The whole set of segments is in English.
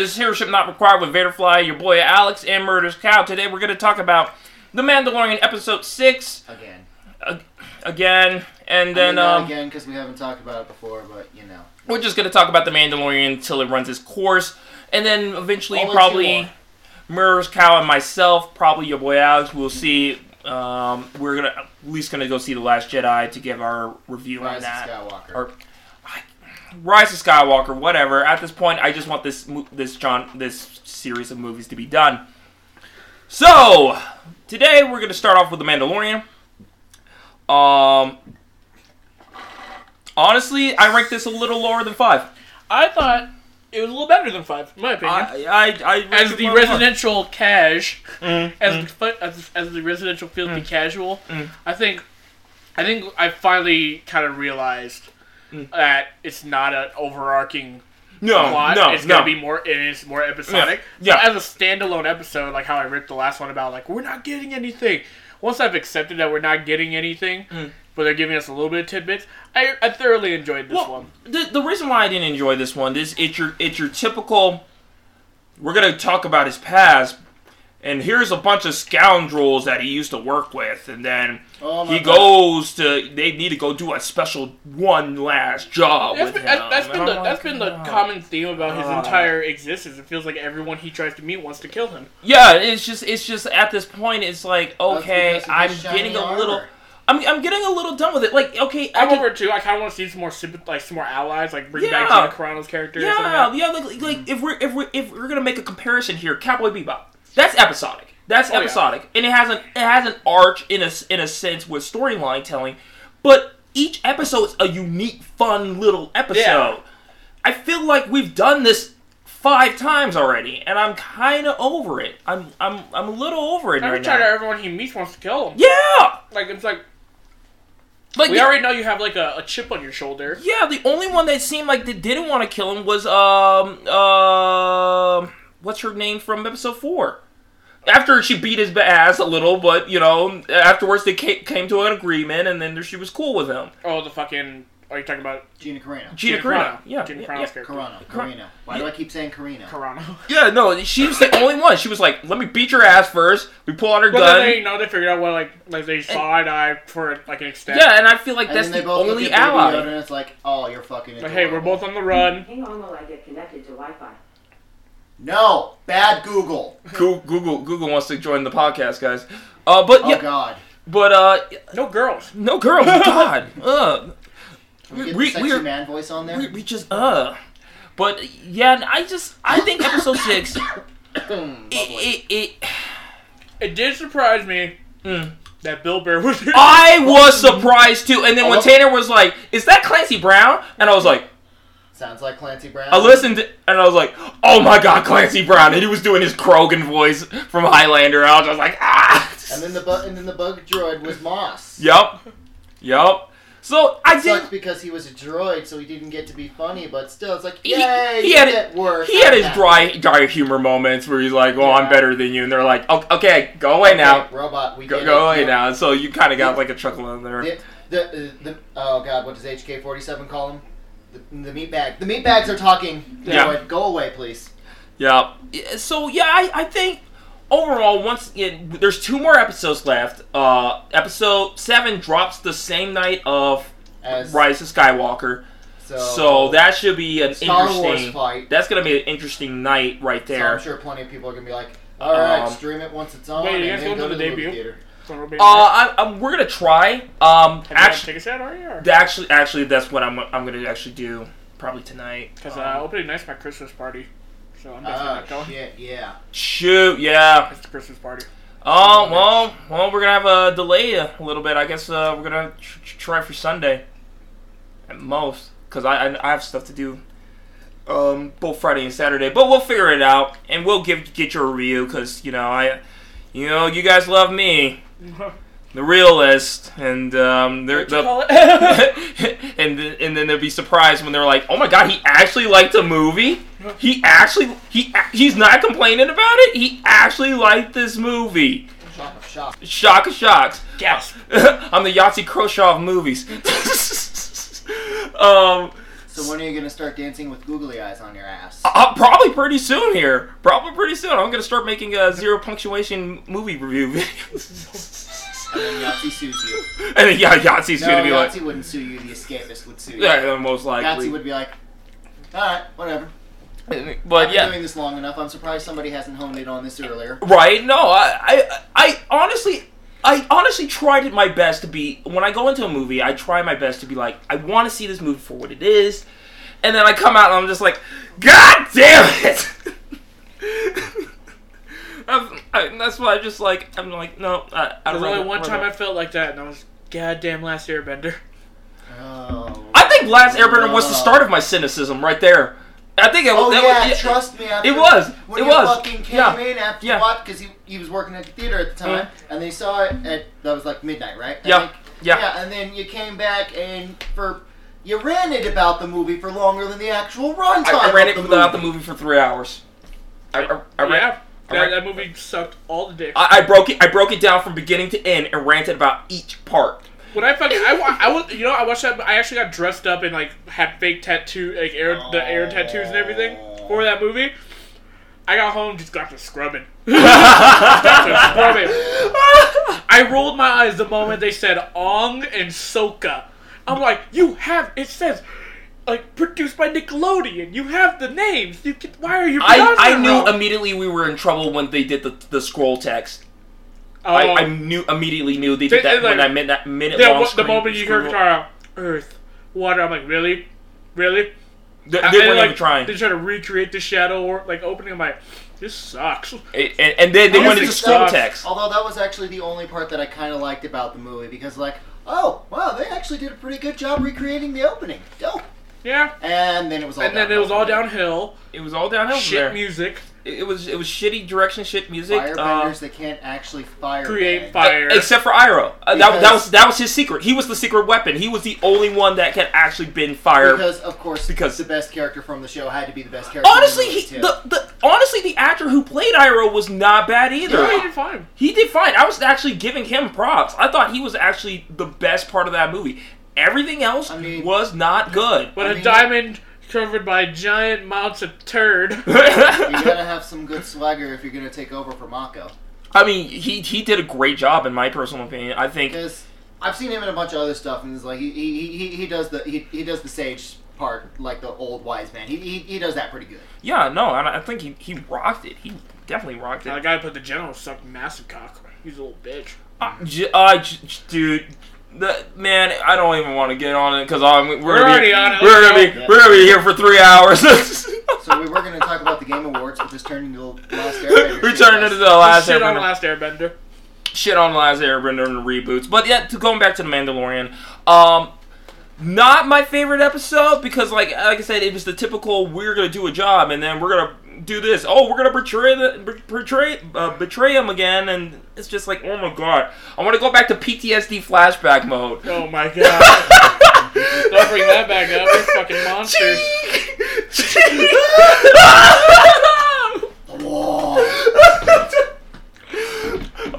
This is Hero Not Required with Vaderfly, your boy Alex, and Murders Cow. Today we're going to talk about The Mandalorian Episode 6 Again. again, and then I mean, not um, again because we haven't talked about it before, but you know. we're just going to talk about The Mandalorian until it runs its course, and then eventually Only probably. Murders Cow and myself, probably your boy Alex, we'll see. Um, we're gonna at least gonna go see the Last Jedi to give our review on Rise of that. Skywalker. Or Rise of Skywalker, whatever. At this point, I just want this this John this series of movies to be done. So today we're gonna start off with the Mandalorian. Um, honestly, I rank this a little lower than five. I thought it was a little better than five, in my opinion. I I, I as the lower than five. residential cash, Mm, as, mm. the, as as the residential filthy Mm. casual, Mm. I think, I think I finally kind of realized Mm. that it's not an overarching no plot. no it's no. gonna be more. It is more episodic. Yeah. So as a standalone episode, like how I ripped the last one about, like we're not getting anything. Once I've accepted that we're not getting anything, Mm. but they're giving us a little bit of tidbits, I, I thoroughly enjoyed this Well, one. the, the reason why I didn't enjoy this one is it's your it's your typical. We're gonna talk about his past, and here's a bunch of scoundrels that he used to work with, and then Oh he God. goes to. They need to go do a special one last job That's with been, him. that, that's And been I'm the like, that's been the common theme about his entire existence. It feels like everyone he tries to meet wants to kill him. Yeah, it's just it's just at this point it's like okay, I'm his shiny getting a armor. little. I'm, I'm getting a little done with it. Like, okay, I I'm can, over too. I kind of want to see some more sympath- like some more allies, like bring back Yeah. Gina Carano's character. or Yeah, like yeah. Like, like if we're if we're if we're gonna make a comparison here, Cowboy Bebop. That's episodic. That's Oh, yeah. episodic, and it has an it has an arch in a in a sense with storyline telling, but each episode is a unique, fun little episode. Yeah. I feel like we've done this five times already, and I'm kind of over it. I'm I'm I'm a little over it. Every right time everyone he meets wants to kill him. Yeah, Like it's like like we the- already know you have like a, a chip on your shoulder. Yeah, the only one that seemed like they didn't want to kill him was um um what's her name from episode four. After she beat his ass a little, but you know, afterwards they came to an agreement, and then she was cool with him. Oh, the fucking. Are you talking about Gina Carano. Gina Gina Carano, Carano? yeah, Gina yeah, Carano's yeah. character. Carano. Car- Carino. Why do I keep saying Carino? Carano. Yeah, no, she was the only one. She was like, "Let me beat your ass first. We pull out her But gun." then they, you know, they figured out what like like they saw eye to eye for like an extent. yeah, and I feel like And that's the only look ally. And it's like, oh, you're fucking. Like, hey, we're both on the run. Hang on while I get connected to Wi-Fi. No, bad Google. Google, Google, Google wants to join the podcast, guys. Uh, but Oh yeah, God. but uh, No girls. no girls. God, uh, Can we get We- the sexy we're- man voice on there? we, we just uh. But yeah, I just I think episode six. It, it, it, It did surprise me mm. that Bill Burr was. I was surprised too, and then when Oh. Tanner was like, "Is that Clancy Brown?" and I was like, Sounds like Clancy Brown. I listened and I was like, "Oh my God, Clancy Brown!" and he was doing his Kurgan voice from Highlander. I was just like, "Ah!" And then the bu- and then the bug droid was Moss. Yep, yep. So I It sucks did. because he was a droid, so he didn't get to be funny. But still, it's like, He- yay, he you had- get work. He had his Yeah. dry, dry humor moments where he's like, "Oh, I'm better than you," and they're like, "Oh, "Okay, go away now, robot. We go, go away Yeah. now." So you kind of got like a chuckle in there. The, the, uh, the, oh god, what does HK47 call him? The, the meat bag. The meat bags are talking. Yeah. Droid, Go away, please. Yeah. Yeah, So yeah, I, I think overall, once again, there's two more episodes left. Uh, episode seven drops the same night of As Rise of Skywalker, so, so that should be an Star Wars interesting. fight. That's gonna be an interesting night right So there. I'm sure plenty of people are gonna be like, all right, Um, stream it once it's on, Wait, you and guys then go to to the the movie debut? theater. So we'll be- Uh, I, I, we're gonna try. Um, Have you actually, tickets yet already? Or? actually, actually, that's what I'm, I'm gonna actually do probably tonight. Because Um, uh, opening night's my Christmas party, so I'm definitely Ah, not going. shit, yeah. shoot, yeah. It's the Christmas party. Oh well, well, we're gonna have a delay a little bit. I guess uh, we're gonna tr- tr- try for Sunday at most, cause I, I I have stuff to do. Um, both Friday and Saturday, but we'll figure it out, and we'll give get your review, cause you know I, you know you guys love me, the realist, and um, they're the, and then, and then they'll be surprised when they're like, "Oh my god, he actually liked the movie. He actually he he's not complaining about it. He actually liked this movie." Shock of shock. Shock of shocks. Gasp. I'm the Yahtzee Croshaw of movies. um, So when are you gonna start dancing with googly eyes on your ass? Uh, probably pretty soon here. Probably pretty soon. I'm gonna start making a zero punctuation movie review videos. And then Yahtzee sues you. and then yeah, Yahtzee's No, gonna be Yahtzee like, wouldn't sue you. The escapist would sue you. yeah, most likely. Yahtzee would be like, all right, whatever. But I've been yeah, doing this long enough. I'm surprised somebody hasn't honed in on this earlier. Right? No, I, I, I honestly, I honestly tried my best to be. When I go into a movie, I try my best to be like, I want to see this movie for what it is, and then I come out and I'm just like, God damn it! I've- that's why I just like I'm like no. I, I There's only one time I felt like that, and I was goddamn Last Airbender. Oh. I think Last Airbender was the start oh. of my cynicism right there. I think it, Oh that yeah, was, trust me. After, it was. When It you was. fucking came Yeah. in after Yeah. you watched, because he, he was working at the theater at the time, uh-huh. and they saw it at that was like midnight, right? I Yeah. think. Yeah. Yeah, and then you came back and for you ranted about the movie for longer than the actual runtime. I, I ran of it the without the movie. movie for three hours. I, I, I ran, yeah, I that, that movie sucked all the dick. I, I broke it. I broke it down from beginning to end and ranted about each part. When I fucking, I, I was, you know, I watched that. I actually got dressed up and like had fake tattoo, like air, the air oh. tattoos and everything for that movie. I got home, just got to scrubbing. got to scrubbing. I rolled my eyes the moment they said Ong and Soka. I'm like, you have. It says. Like produced by Nickelodeon, you have the names. You can, why are you? I, I knew wrong? immediately we were in trouble when they did the, the scroll text. Oh, I, I oh. knew immediately knew they did that they, when I made that minute the, long the moment you hear scroll. Katara, Earth, water, I'm like, really, really? They, they weren't like, even trying. They try to recreate the shadow or like opening. I'm like, this sucks. It- and, and then they went Honestly, into scroll text. Although that was actually the only part that I kind of liked about the movie because, like, oh wow, they actually did a pretty good job recreating the opening. Dope. Yeah. And then it was all. And then it was all downhill. It was all downhill from Shit there. music. It, it was it was shitty direction, shit music. uh, Firebenders that can't actually fire. Create bang. fire. Except for Iroh. Uh, that, that was that was his secret. He was the secret weapon. He was the only one that can actually bend fire. Because of course, Because- the best character from the show had to be the best character. honestly, the, he, the, the honestly the actor who played Iroh was not bad either. Yeah, he did fine. He did fine. I was actually giving him props. I thought he was actually the best part of that movie. Everything else I mean- was not good. But I a mean- diamond covered by giant mounts of turd. you gotta have some good swagger if you're gonna take over for Mako. I mean, he he did a great job in my personal opinion. I think Because I've seen him in a bunch of other stuff, and it's like he he, he, he does the he, he does the sage part like the old wise man. He, he, he does that pretty good. yeah, no, and I think he he rocked it. He definitely rocked it. the it. guy put the general sucked massive cock. He's a little bitch. Uh, j- uh, j- j- dude, the man, I don't even want to get on it because we're, We're gonna already be, on it, We're gonna be go. we're gonna be here for three hours. So we were gonna talk about the Game Awards, but this turned into the last Airbender. we shit. turned into the last shit on Airbender. Last Airbender. shit on the Last Airbender and reboots. But yeah, to going back to the Mandalorian, um, not my favorite episode because like like I said, it was the typical we're gonna do a job and then we're gonna do this. Oh, we're gonna betray the betray uh, betray him again, and it's just like oh my god, I want to go back to PTSD flashback mode. Oh my god. Don't bring that back up. We're fucking monsters.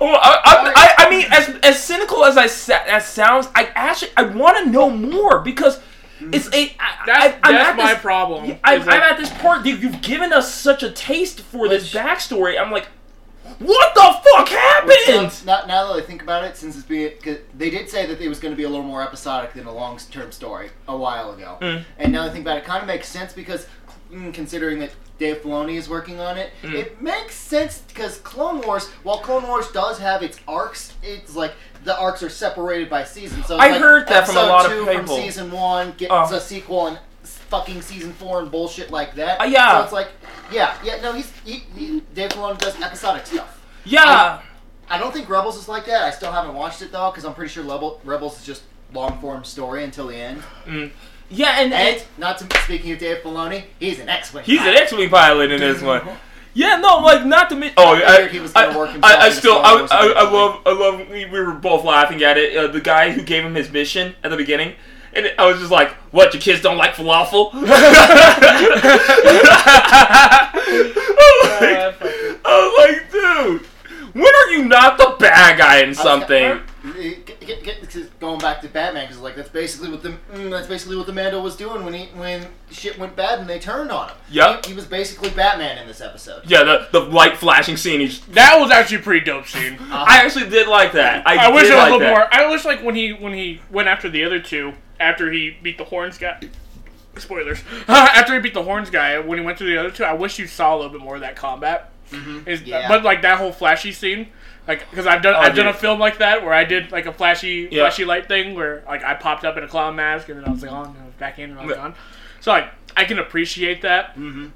Oh, I, I, I, I mean, as as cynical as I as sounds, I actually I want to know more because it's a. I, That's, I, that's my this, problem. I'm, is I'm like- at this part. Dude, you've given us such a taste for this backstory. I'm like, what the fuck happened? um, now, now that I think about it, since it's being, cause they did say that it was going to be a little more episodic than a long-term story a while ago, Mm. and now that I think about it, it kind of makes sense because mm, considering that Dave Filoni is working on it, Mm. it makes sense because Clone Wars, while Clone Wars does have its arcs, it's like the arcs are separated by season. So I like heard that from a episode lot of two people. From season one gets Oh. a sequel and fucking season four and bullshit like that. Uh, yeah. So it's like, yeah, yeah. No, he's he, he, Dave Filoni does episodic stuff. yeah, I don't think Rebels is like that. I still haven't watched it though, because I'm pretty sure Rebel, Rebels is just long form story until the end. mm. yeah, and, And not to speaking of Dave Filoni, he's an X-wing. he's an pilot. X-wing pilot in this one. Yeah, no, like not to me. Oh, I I, he was gonna I, work I, himself I into still, I, I, I love, I love. We, we were both laughing at it. Uh, the guy who gave him his mission at the beginning, and I was just like, "What? Your kids don't like falafel?" I was like, I was like, dude, when are you not the bad guy in I was something? Ki- get- get- get- going back to Batman because like that's basically what the mm, that's basically what the Mando was doing when he when shit went bad and they turned on him. Yeah, He, he was basically Batman in this episode. Yeah, the the light flashing scene. He's, That was actually a pretty dope scene. I actually did like that. I, I wish it was like a little that. more. I wish like when he when he went after the other two after he beat the horns guy. Spoilers. after he beat the horns guy, when he went to the other two, I wish you saw a little bit more of that combat. Is- Yeah. But like that whole flashy scene, like because I've done Oh, I've done a film like that where I did like a flashy Yeah. flashy light thing where like I popped up in a clown mask and then I was like on and I was back in and I was gone. So like I can appreciate that. Mm-hmm.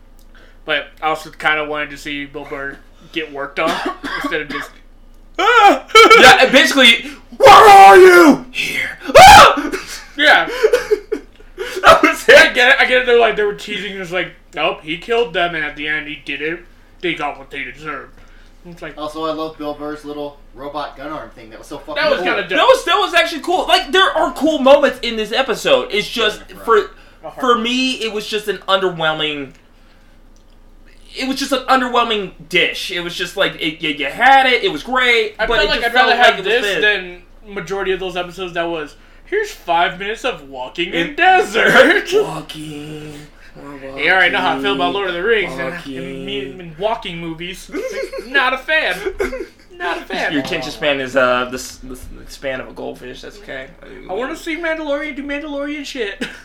But I also kind of wanted to see Bill Burr get worked on instead of just. "Ah!" yeah, basically, where are you? Here. Ah! Yeah, that was I get it. I get it. They're like they were teasing. It's like, nope, he killed them, and at the end, he did it. They got what they deserved. It's like Also, I love Bill Burr's little robot gun arm thing. That was so fucking. that was cool. kind of That dope. was that was actually cool. Like there are cool moments in this episode. It's just for for me, it was just an underwhelming. It was just an underwhelming dish. It was just like it, you, you had it. It was great, I but felt it like just I'd rather felt have like it this than majority of those episodes. That was here's five minutes of walking in, In- desert. walking. You already know how I feel about Lord of the Rings and, Walking. and, me- and walking movies. Not a fan. Not a fan. Your attention span is uh the, the, the span of a goldfish. That's okay. I want to see Mandalorian do Mandalorian shit.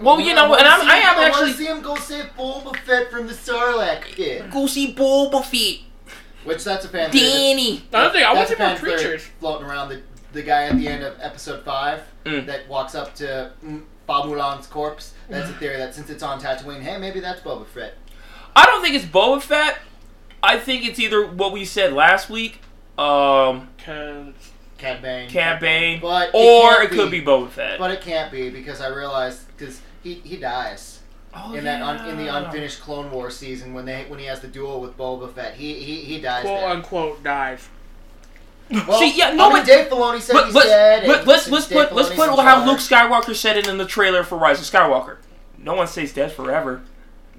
Well, you know, and I'm, I am I want actually to see him go save Boba Fett from the Sarlacc pit. go see Boba Fett. Which that's a fan theory. Danny. Another thing, I want to see more creatures. floating around. The the guy at the end of episode five Mm. that walks up to mm, Bob Mulan's corpse. That's a theory that since it's on Tatooine, hey, maybe that's Boba Fett. I don't think it's Boba Fett. I think it's either what we said last week, um, Cause Cad Bane. Cad Bane, But it or can't it could be Boba Fett. But it can't be because I realized because he, he dies oh, in that un, in the unfinished Clone War season when they when he has the duel with Boba Fett. He he, he dies quote there. unquote dies. Well, See, yeah, no, I mean, but- Dave Filoni said But he's let's dead. but let's let's Dave put let's put how charge- Luke Skywalker said it in the trailer for Rise of Skywalker. No one stays dead forever.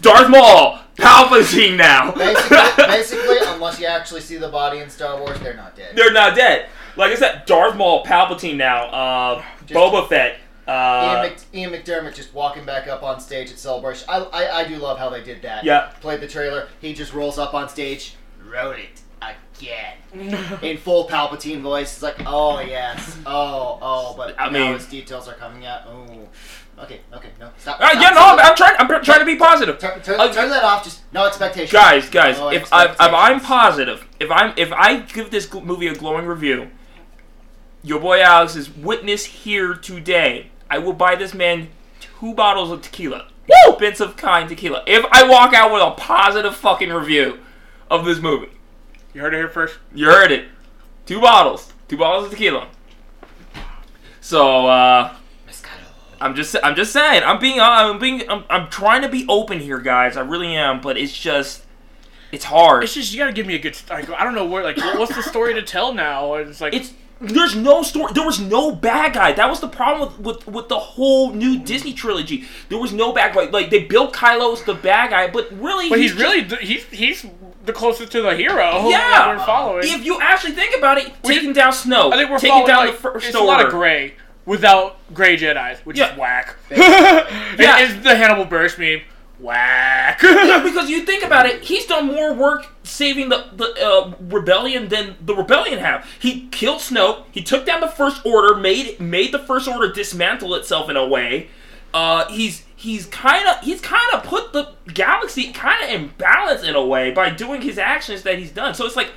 Darth Maul, Palpatine now. Basically, basically, unless you actually see the body in Star Wars, they're not dead. They're not dead. Like I said, Darth Maul, Palpatine now. Uh, Just- Boba Fett. Ian, Uh, Mc, Ian McDiarmid just walking back up on stage at Celebration. I, I, I do love how they did that. Yeah. Played the trailer. He just rolls up on stage, wrote it again. In full Palpatine voice. It's like, oh, yes. Oh, oh. But I now mean- his details are coming out. Oh. Okay, okay, no. Stop. uh, stop, yeah, no. I'm, I'm trying. I'm trying to be positive. Turn, turn, Uh, turn that off. Just no expectations. guys, guys, No if I if I'm positive, if I'm if I give this gl- movie a glowing review, your boy Alex is witness here today. I will buy this man two bottles of tequila, expensive kind tequila. If I walk out with a positive fucking review of this movie, You heard it here first. you heard it. Two bottles, two bottles of tequila. So uh, I'm just I'm just saying I'm being I'm being I'm, I'm trying to be open here, guys. I really am, but it's just it's hard. It's just you gotta give me a good. Like, I don't know where. Like, what- what's the story to tell now? It's like It's there's no story. There was no bad guy. That was the problem with, with, with the whole new Disney trilogy. There was no bad guy. Like they built Kylo as the bad guy, but really, But he's just- really he's he's the closest to the hero. Yeah. we're following. If you actually think about it, We taking down Snoke, I think we're taking down like, the first it's a lot of gray without gray Jedi's, which Yeah. is whack. Yeah. yeah, it's the Hannibal Buress meme. Whack. Yeah, because you think about it, he's done more work saving the the uh, rebellion than the rebellion have. He killed Snoke. He took down the First Order, made made the First Order dismantle itself in a way. Uh, he's he's kind of he's kind of put the galaxy kind of in balance in a way by doing his actions that he's done. So it's like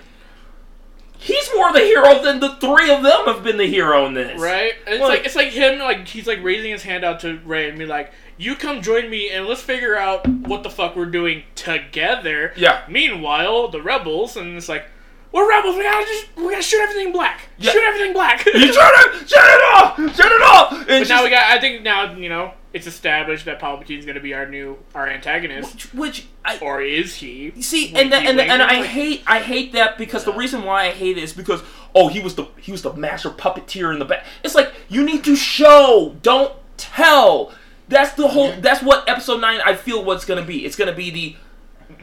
he's more the hero than the three of them have been the hero in this. Right? And It's Well, like it's like him like he's like raising his hand out to Rey and be like, "You come join me and let's figure out what the fuck we're doing together." Yeah. Meanwhile, the rebels and it's like, "We're rebels. We gotta just we gotta shoot everything black. Yeah. Shoot everything black." You shut it! Shoot it off! Shoot it off! And but now we got. I think now you know it's established that Palpatine's gonna be our new our antagonist, which I or is he? See, Winky and then, and then, and. I hate I hate that because the reason why I hate it is because oh he was the he was the master puppeteer in the back. It's like you need to show, don't tell. That's the whole. That's what episode nine I feel what's gonna be. It's gonna be the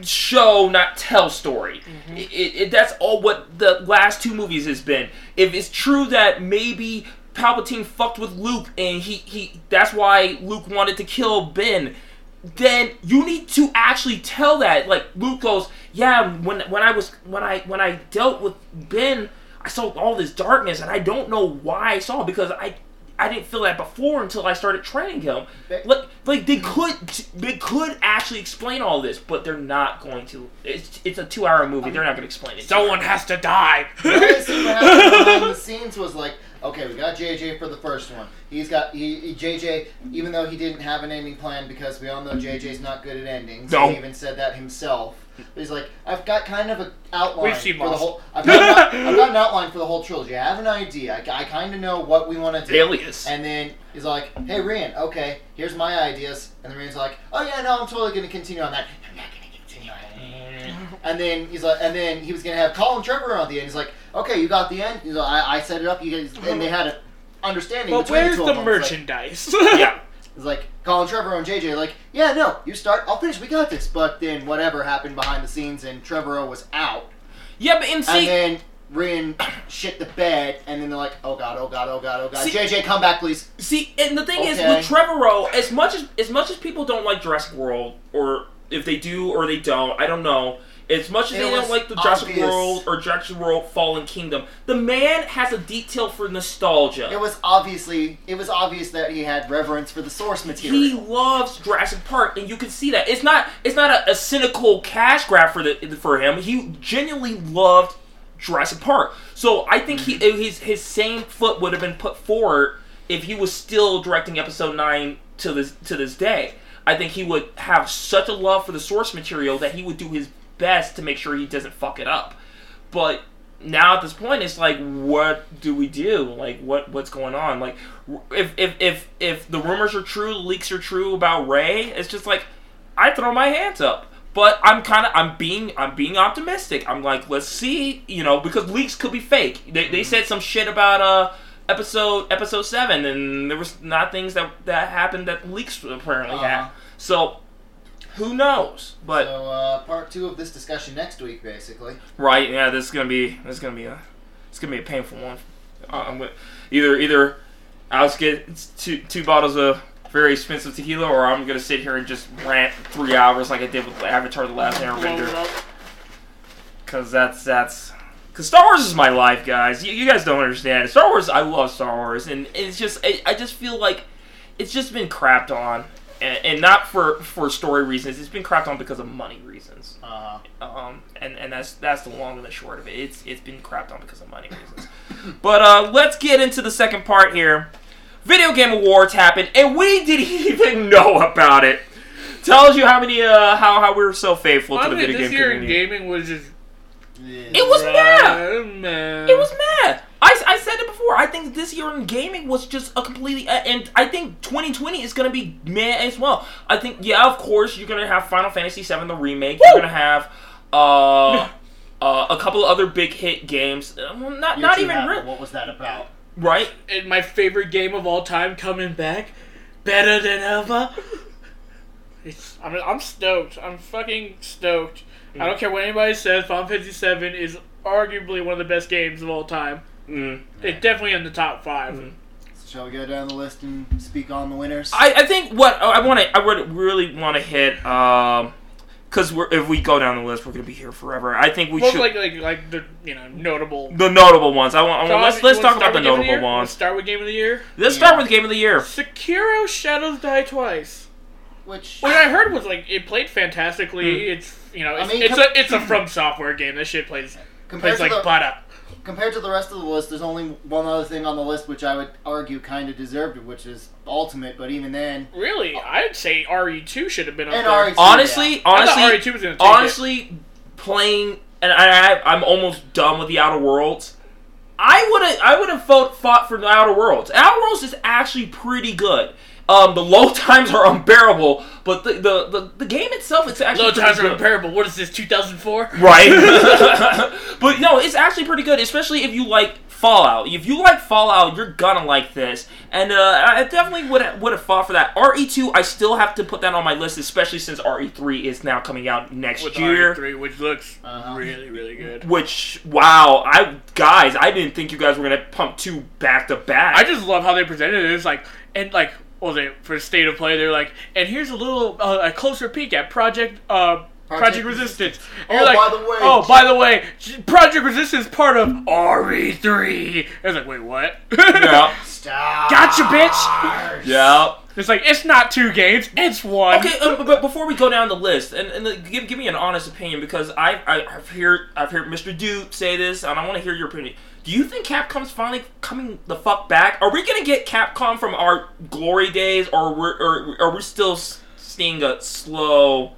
show, not tell story. Mm-hmm. It, it, it- that's all what the last two movies has been. If it's true that maybe Palpatine fucked with Luke and he, he that's why Luke wanted to kill Ben, then you need to actually tell that. Like Luke goes, yeah, when when I was when I when I dealt with Ben, I saw all this darkness and I don't know why I saw it because I I didn't feel that before until I started training him. Like like they could they could actually explain all this, but they're not going to. It's it's a two hour movie. They're not going to explain it. Someone has to die. Basically, what behind the scenes was like, okay, we got JJ for the first one. He's got he, he- JJ, even though he didn't have an ending plan because we all know JJ's not good at endings. No. He even said that himself. But he's like, I've got kind of an outline We've seen for the whole. I've got, an, I've got an outline for the whole trilogy. I have an idea. I, I kind of know what we want to do. Alias. And then he's like, Hey, Rian, okay, here's my ideas. And then Rian's like, Oh yeah, no, I'm totally gonna continue on that. I'm not gonna continue on it. And then he's like, and then he was gonna have Colin Trevorrow on the end. He's like, okay, you got the end. He's like, I, I set it up. You guys, and they had an understanding. But between where's the, two the of them. It's like- merchandise? yeah. It's like Colin Trevorrow and JJ like, yeah, no, you start. I'll finish. We got this. But then whatever happened behind the scenes, and Trevorrow was out, Yeah, but and and see, then Rian shit the bed, and then they're like, oh god, oh god, oh god, oh god. See- JJ, come back, please. See, and the thing is Okay. with Trevorrow, as much as as much as people don't like Jurassic World, or if they do or they don't, I don't know. As much as It they don't like the Jurassic obvious. World or Jurassic World Fallen Kingdom, the man has a detail for nostalgia. It was obviously, it was obvious that he had reverence for the source material. he loves Jurassic Park, and you can see that. It's not it's not a, a cynical cash grab for the for him. He genuinely loved Jurassic Park. So I think he mm-hmm. his his same foot would have been put forward if he was still directing Episode Nine to this to this day. I think he would have such a love for the source material that he would do his best to make sure he doesn't fuck it up. But now at this point, it's like, what do we do? Like, what what's going on? Like, if if if if the rumors are true, leaks are true about Rey, it's just like I throw my hands up. But I'm kind of I'm being I'm being optimistic. I'm like, let's see, you know, because leaks could be fake. They, they said some shit about uh episode episode seven, and there was not things that that happened that leaks apparently Uh-huh. had. So who knows? But so uh, part two of this discussion next week, basically. Right. Yeah. This is gonna be. This is gonna be a. It's gonna be a painful one. Uh, I'm gonna, either either I'll get two two bottles of very expensive tequila, or I'm gonna sit here and just rant three hours like I did with Avatar: The Last Airbender. Cause that's that's. Cause Star Wars is my life, guys. You, you guys don't understand. Star Wars, I love Star Wars, and it's just I, I just feel like it's just been crapped on, and, and not for for story reasons. It's been crapped on because of money reasons. Uh, Um, and, and that's that's the long and the short of it. It's it's been crapped on because of money reasons. but uh, let's get into the second part here. Video game awards happened, and we didn't even know about it. Tells you how many uh how how we were so faithful to I the mean, video this game year in community. gaming was just. It was mad. It was mad. I, I said it before. I think this year in gaming was just a completely, uh, and I think 2020 is gonna be mad as well. I think yeah, of course you're gonna have Final Fantasy VII the remake. You're gonna have uh, uh a couple of other big hit games. Uh, well, not you not even have it. real, What was that about? right? And my favorite game of all time coming back, better than ever. It's, I'm, I'm stoked. I'm fucking stoked. I don't care what anybody says. Final Fantasy VII is arguably one of the best games of all time. Mm. It's definitely in the top 5 Mhm. Shall we go down the list and speak on the winners? I, I think what I want to I would really want to hit um because we're if we go down the list we're gonna be here forever. I think we Well, should like like like the you know notable. the notable ones. I want, I want let's let's talk about the with Game of notable Year? ones. Let's start with game of the year. Let's Yeah. start with game of the year. Sekiro Shadows Die Twice. Which What I heard was like it played fantastically. It's you know I it's, mean, it's com- a it's a FromSoftware game. This shit plays compared plays to like the butter. Compared to the rest of the list, there's only one other thing on the list which I would argue kind of deserved it, which is Ultimate. But even then, Really, uh, I'd say RE two should have been up And there. RE2. Honestly, I thought honestly, RE2 was gonna take honestly, playing and I, I I'm almost done with the Outer Worlds. I would have I would have fought fought for the Outer Worlds. Outer Worlds is actually pretty good. Um, the low times are unbearable, but the the, the, the game itself it's actually Low pretty times are unbearable. What is this? Two thousand four. Right. but no, it's actually pretty good, especially if you like Fallout. If you like Fallout, you're gonna like this. And uh, I definitely would would have fought for that. RE2, I still have to put that on my list, especially since RE3 is now coming out next With year. three, which looks Uh-huh. really, really good. Which wow, I guys, I didn't think you guys were gonna pump two back to back. I just love how they presented it. It's like and like well they for state of play they're like and here's a little uh, a closer peek at Project uh Project, Project Resistance. Oh, like, by the way, oh by the way, Project Resistance is part of RE3. I was like, wait, what? yeah, Stop. Gotcha, bitch. yeah. It's like it's not two games, it's one. Okay, uh, but before we go down the list, and, and uh, give, give me an honest opinion because I, I I've heard I've heard Mr. Duke say this, and I want to hear your opinion. Do you think Capcom's finally coming the fuck back? Are we gonna get Capcom from our glory days, or we're or are we still seeing a slow?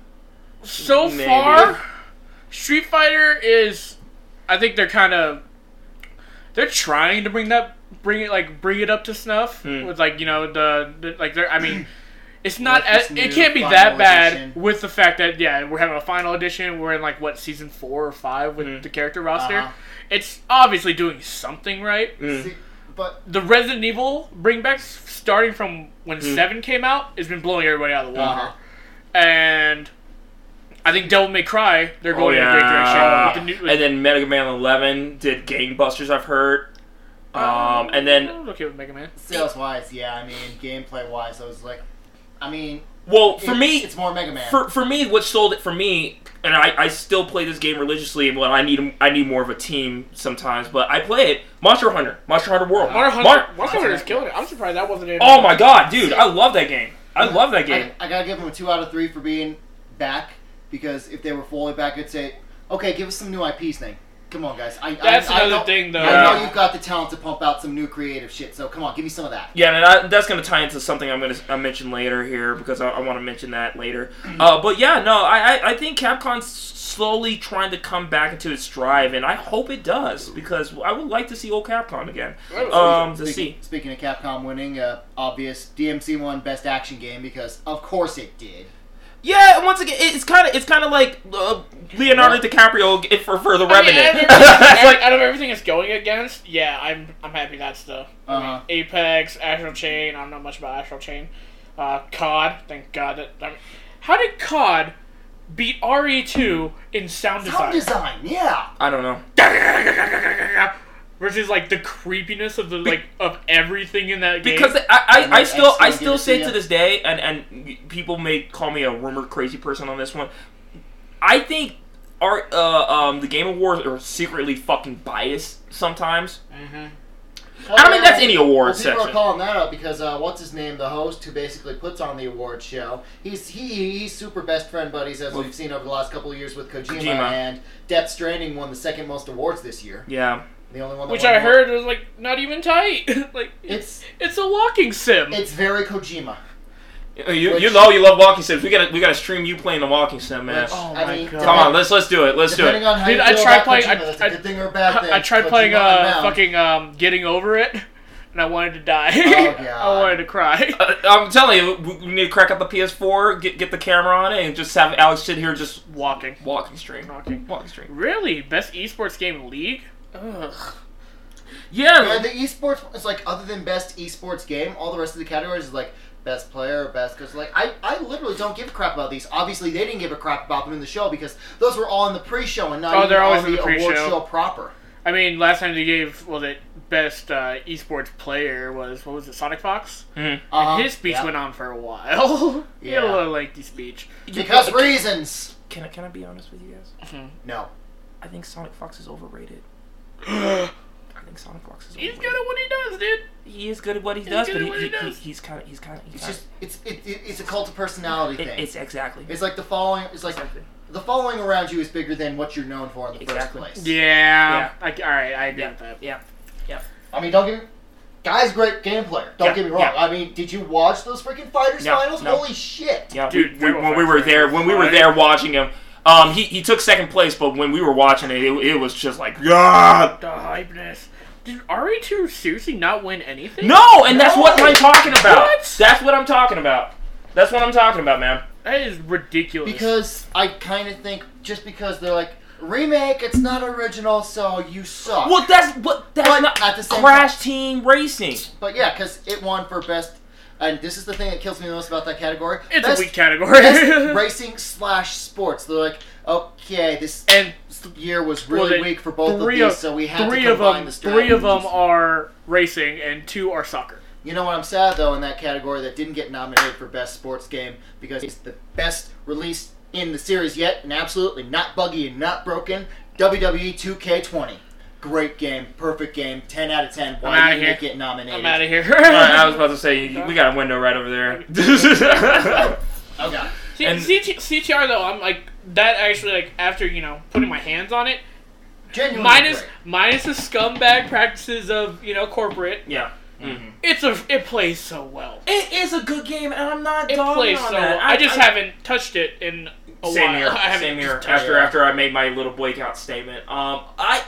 So Maybe. far, Street Fighter is. I think they're kind of. They're trying to bring that, bring it like bring it up to snuff Hmm. with like you know the, the like they're. I mean, it's not as it can't be that bad edition. with the fact that yeah we're having a final edition. We're in like what season four or five with Hmm. the character roster. Uh-huh. It's obviously doing something right. Mm. See, but The Resident Evil bringbacks starting from when Hmm. seven came out has been blowing everybody out of the water uh-huh. and I think Devil May Cry they're Oh, going in a great direction. With the new, and then Mega Man 11 did gangbusters. I've heard. Um, and then I was okay with Mega Man. sales wise, yeah. I mean, gameplay wise, I was like, I mean, well, for it- me, it's more Mega Man. for for me, what sold it for me, and I, I still play this game religiously. But I need I need more of a team sometimes. But I play it. Monster Hunter, Monster Hunter World. Monster Hunter, Mar- Monster Hunter is killing it. I'm surprised that wasn't in. oh my god, dude! I love that game. I love that game. I, I gotta give them a two out of three for being back because if they were fully back, I'd say, okay, give us some new IPs, thing. Come on, guys. I, That's I, I another know, thing, though. I know you've got the talent to pump out some new creative shit. So come on, give me some of that. Yeah, and I, that's going to tie into something I'm going to mention later here because I, I want to mention that later. Uh, but yeah, no, I, I, I think Capcom's slowly trying to come back into its drive, and I hope it does because I would like to see old Capcom again. Um, to Speaking, see. speaking of Capcom winning, uh, obvious DMC won Best Action Game because of course it did. Yeah, and once again, it's kind of it's kind of like uh, Leonardo DiCaprio for for the I mean, Revenant. out, it's everything, like out of everything it's going against, yeah, I'm I'm happy that's the I mean, Uh-huh. Apex, Astral Chain. I don't know much about Astral Chain. Uh, COD, thank God that. I mean, how did COD beat RE2 in sound design? Sound design, yeah. I don't know. Versus like the creepiness of the like of everything in that game. Because I, I, And I still X I will still say to to this day, and and people may call me a rumor crazy person on this one. I think our uh, um the Game Awards are secretly fucking biased sometimes. I mean, that's any awards well, people section. are calling that out because uh, what's his name, the host who basically puts on the award show. He's he he's super best friend buddies as we've seen over the last couple of years with Kojima, Kojima. and Death Stranding won the second most awards this year. Yeah. The only one that which I more. heard was like not even tight. like it's It's it's a walking sim. it's very Kojima. You, you know you love walking sims. We gotta we gotta stream you playing the walking sim, man. Which, Oh I my mean, God. Come on, let's let's do it. Let's do it. on how Dude, you I tried playing- Kojima, I- that's a I- good thing or a bad thing. I tried Kojima playing uh fucking um getting over it, and I wanted to die. Oh, I wanted to cry. Uh, I'm telling you, we, we need to crack up the PS4, get get the camera on it, and just have Alex sit here just Walking, walking stream. walking. Walking stream. Really, best esports game league? Ugh. Yeah. Yeah, the esports it's like other than best esports game, all the rest of the categories is like best player, best because like I, I literally don't give a crap about these. Obviously, they didn't give a crap about them in the show because those were all in the pre-show and not Oh, even they're on always in the, the award pre-show. proper. I mean, last time they gave well the best uh, esports player was what was it, Sonic Fox? Mhm. Uh-huh. His speech Yeah. went on for a while. he had a Yeah. little lengthy speech. because reasons. Can I can I be honest with you guys? No, I think Sonic Fox is overrated. I think Sonic Fox is He's good at what he does, dude. He is good at what he He's does, but he, he he, does. he's kind of he's kind of he's it's kind just it's it, it, it's a cult of personality it, thing. it's exactly It's like the following. It's like exactly. the following around you is bigger than what you're known for in the Exactly. first place. Yeah. I, all right, I agree Yeah, with that. yeah. Yeah. I mean, don't get me. Guy's great game player. Don't Yeah, get me wrong. yeah. I mean, did you watch those freaking fighters No, finals? no. Holy shit! Yeah, Dude, we- Dragon we- Ball when we were there, when we were there watching him, um, he, he took second place, but when we were watching it, it, it was just like, God. The hypeness. Did RE2 seriously not win anything? No, and that's what I'm talking about. What? That's what I'm talking about. That's what I'm talking about, man. That is ridiculous. Because I kind of think just because they're like, remake. It's not original, so you suck. Well, that's but that's But not at the same Crash Team Racing. But yeah, because it won for best. And this is the thing that kills me the most about that category. It's best, a weak category. best racing slash sports. They're like, okay, this and year was really weak for both of these, of so we had three to of combine them, the three of them are racing, and two are soccer. You know what I'm sad though in that category that didn't get nominated for best sports game because it's the best release in the series yet, and absolutely not buggy and not broken. WWE 2K20, great game, perfect game, 10 out of 10. Why outta didn't here. it get nominated? I'm out of here. I was about to say we got a window right over there. Okay. See, And- CTR though, I'm like that actually like after you know putting my hands on it, Genuinely minus great. minus the scumbag practices of you know corporate. yeah. It's a it plays so well. It is a good game, and I'm not It dogging plays on so that. well. I, just haven't touched it in a same while. here. I haven't Same here. After it. after I made my little breakout statement, um, I.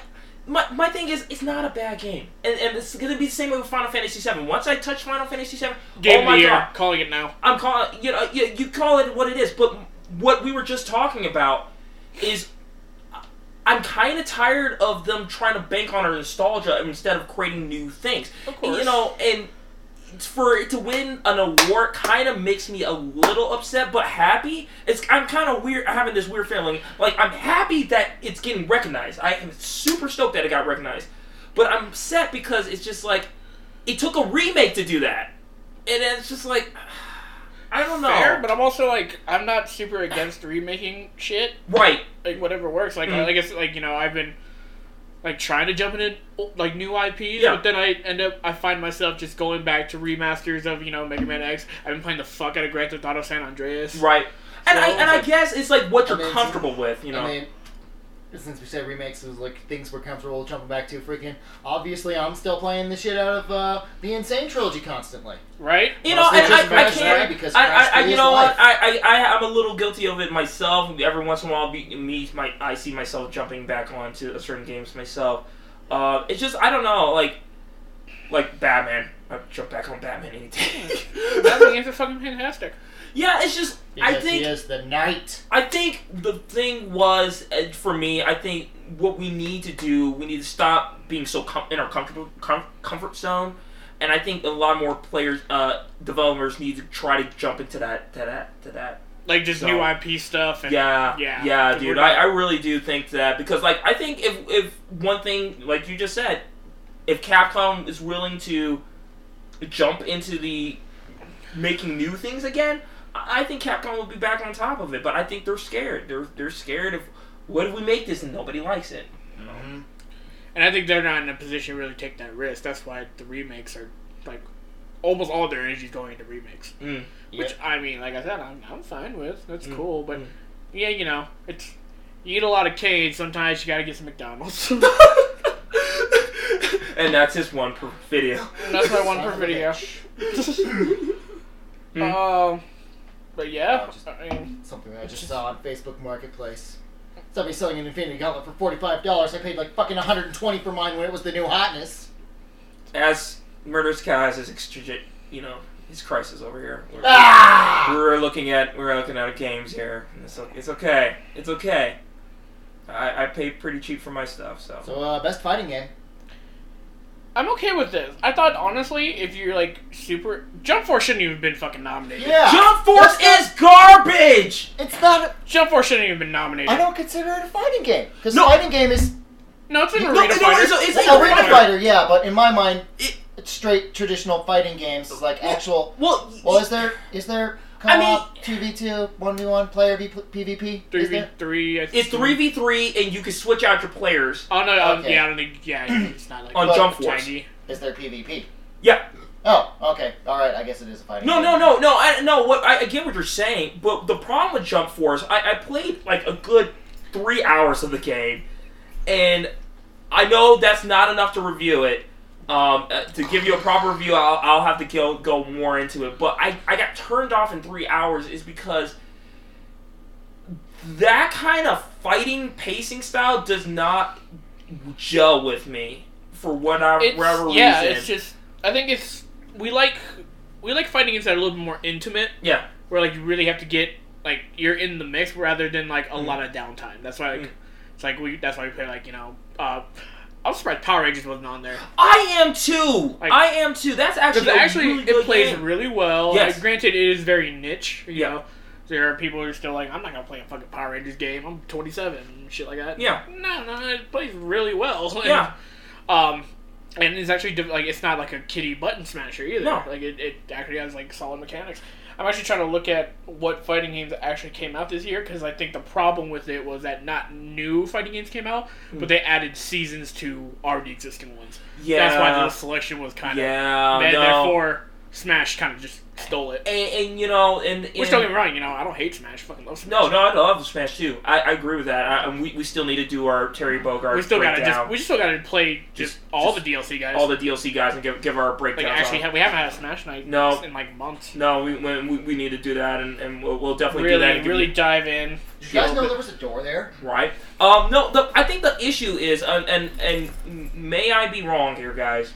My, my thing is, it's not a bad game, and, and it's gonna be the same way with Final Fantasy VII. Once I touch Final Fantasy VII, oh Game oh of my the year, god, calling it now. I'm calling you know you, you call it what it is, but what we were just talking about is I'm kind of tired of them trying to bank on our nostalgia instead of creating new things. Of And, course. you know, and for it to win an award kind of makes me a little upset, but happy. It's I'm kind of weird having this weird feeling. Like I'm happy that it's getting recognized. I am super stoked that it got recognized, but I'm upset because it's just like it took a remake to do that, and it's just like I don't know. Fair, but I'm also like I'm not super against remaking shit. right. Like whatever works. Like Mhm. I guess like you know I've been like trying to jump into like new IPs, Yeah. but then I end up I find myself just going back to remasters of you know Mega Man X. I've been playing the fuck out of Grand Theft Auto San Andreas. Right. And I and I guess it's like what you're mean, comfortable with, you know. I mean, since we said remakes, it was like things we're comfortable jumping back to. Freaking, obviously, I'm still playing the shit out of uh, the N. Sane trilogy constantly. Right? you know, mostly and I, just I Crash can't. Three, because I, Crash I, I, Three you is know life. what? I, I, I, I'm a little guilty of it myself. Every once in a while, be, me, my, I see myself jumping back onto certain games myself. Uh, it's just I don't know, like, like Batman. I jump back on Batman any day. Batman game's are fucking fantastic. Yeah, it's just I think he is the knight. I think the thing was uh, for me. I think what we need to do, we need to stop being so com- in our comfortable com- comfort zone, and I think a lot more players, uh, developers need to try to jump into that, to that, to that. Like just So- new IP stuff. And, Yeah, yeah, yeah, dude. I, I really do think that because, like, I think if if one thing, like you just said, if Capcom is willing to jump into the making new things again, I I think Capcom will be back on top of it. But I think they're scared. They're they're scared of what if we make this and nobody likes it. And I think they're not in a position to really take that risk. That's why the remakes are like almost all their energy is going into remakes. Mm. Which I mean, like I said, I'm, I'm fine with. That's Mm. cool. But Mm. yeah, you know, it's you eat a lot of cane. Sometimes you gotta get some McDonald's. and that's his one per video. That's my one per Son of a video. bitch. Hmm. Um, but yeah, Oh, just- I mean, Something that I just saw on Facebook Marketplace. Somebody selling an Infinity Gauntlet for forty-five dollars. I paid like fucking one hundred and twenty for mine when it was the new hotness. As Murderous Cow has his extra, you know, his crisis over here. We're- Ah! We're looking at we're looking at games here. and It's, it's okay. It's okay. I, I pay pretty cheap for my stuff, so. So, uh, best fighting game. I'm okay with this. I thought honestly, if you're like super, Jump Force shouldn't even been fucking nominated. Yeah. Jump Force That's is garbage. It's not. A, Jump Force shouldn't even been nominated. I don't consider it a fighting game because No. fighting game is No, it's an arena no, fighter. it's a- it's it's a- arena fighter. Yeah, but in my mind, It- it's straight traditional fighting games. It's like actual. Well, Well, is there is there I mean- two v two one v one player v PvP? Three v three. It's three v three, and you can switch out your players Oh no, um, Okay. yeah, I don't think. Yeah, it's not like on But- Jump Force. taggy. Is there PvP? Yeah. Oh, okay. All right. I guess it is a fighting. No, game. no, no, no. I no. What I, I get what you're saying, but the problem with Jump Force, I, I played like a good three hours of the game, and I know that's not enough to review it. Um, uh, to give you a proper review, I'll, I'll have to go go more into it. But I I got turned off in three hours is because that kind of fighting pacing style does not gel with me for whatever, It's, whatever yeah, reason. it's just. I think it's we like we like fighting games that are a little bit more intimate, yeah. where like you really have to get like you're in the mix rather than like a Mm. lot of downtime. That's why like Mm. It's like we that's why we play like you know. Uh, I'm surprised Power Rangers wasn't on there. I am too. Like- I am too. That's actually a actually, really it good plays game. really well. Yes. Like, granted, it is very niche. You Yeah. know, there are people who are still like, I'm not gonna play a fucking Power Rangers game. I'm 27 and shit like that. Yeah. No, no, it plays really well. And, Yeah. um, and it's actually like it's not like a kitty button smasher either. No. Like it, it actually has like solid mechanics. I'm actually trying to look at what fighting games actually came out this year because I think the problem with it was that not new fighting games came out, Hmm. but they added seasons to already existing ones. Yeah. That's why the selection was kind of Yeah. and no. therefore, Smash kind of just stole it. and, and you know, and, Which and- don't get me wrong, you know, I don't hate Smash. Fucking love Smash. No, no, I love Smash too. I, I agree with that. I, and we, we still need to do our Terry Bogard we still gotta just we still gotta play just, Just- all just the DLC guys. all the DLC guys and give give our breakdown. like actually, on- we haven't had a Smash night No. in like months. no, we, we we we need to do that, and, and we'll, we'll definitely do that. Really, and really you- dive in. Did you guys know there was a door there? right. Um, no, the, I think the issue is, uh, and and may I be wrong here, guys?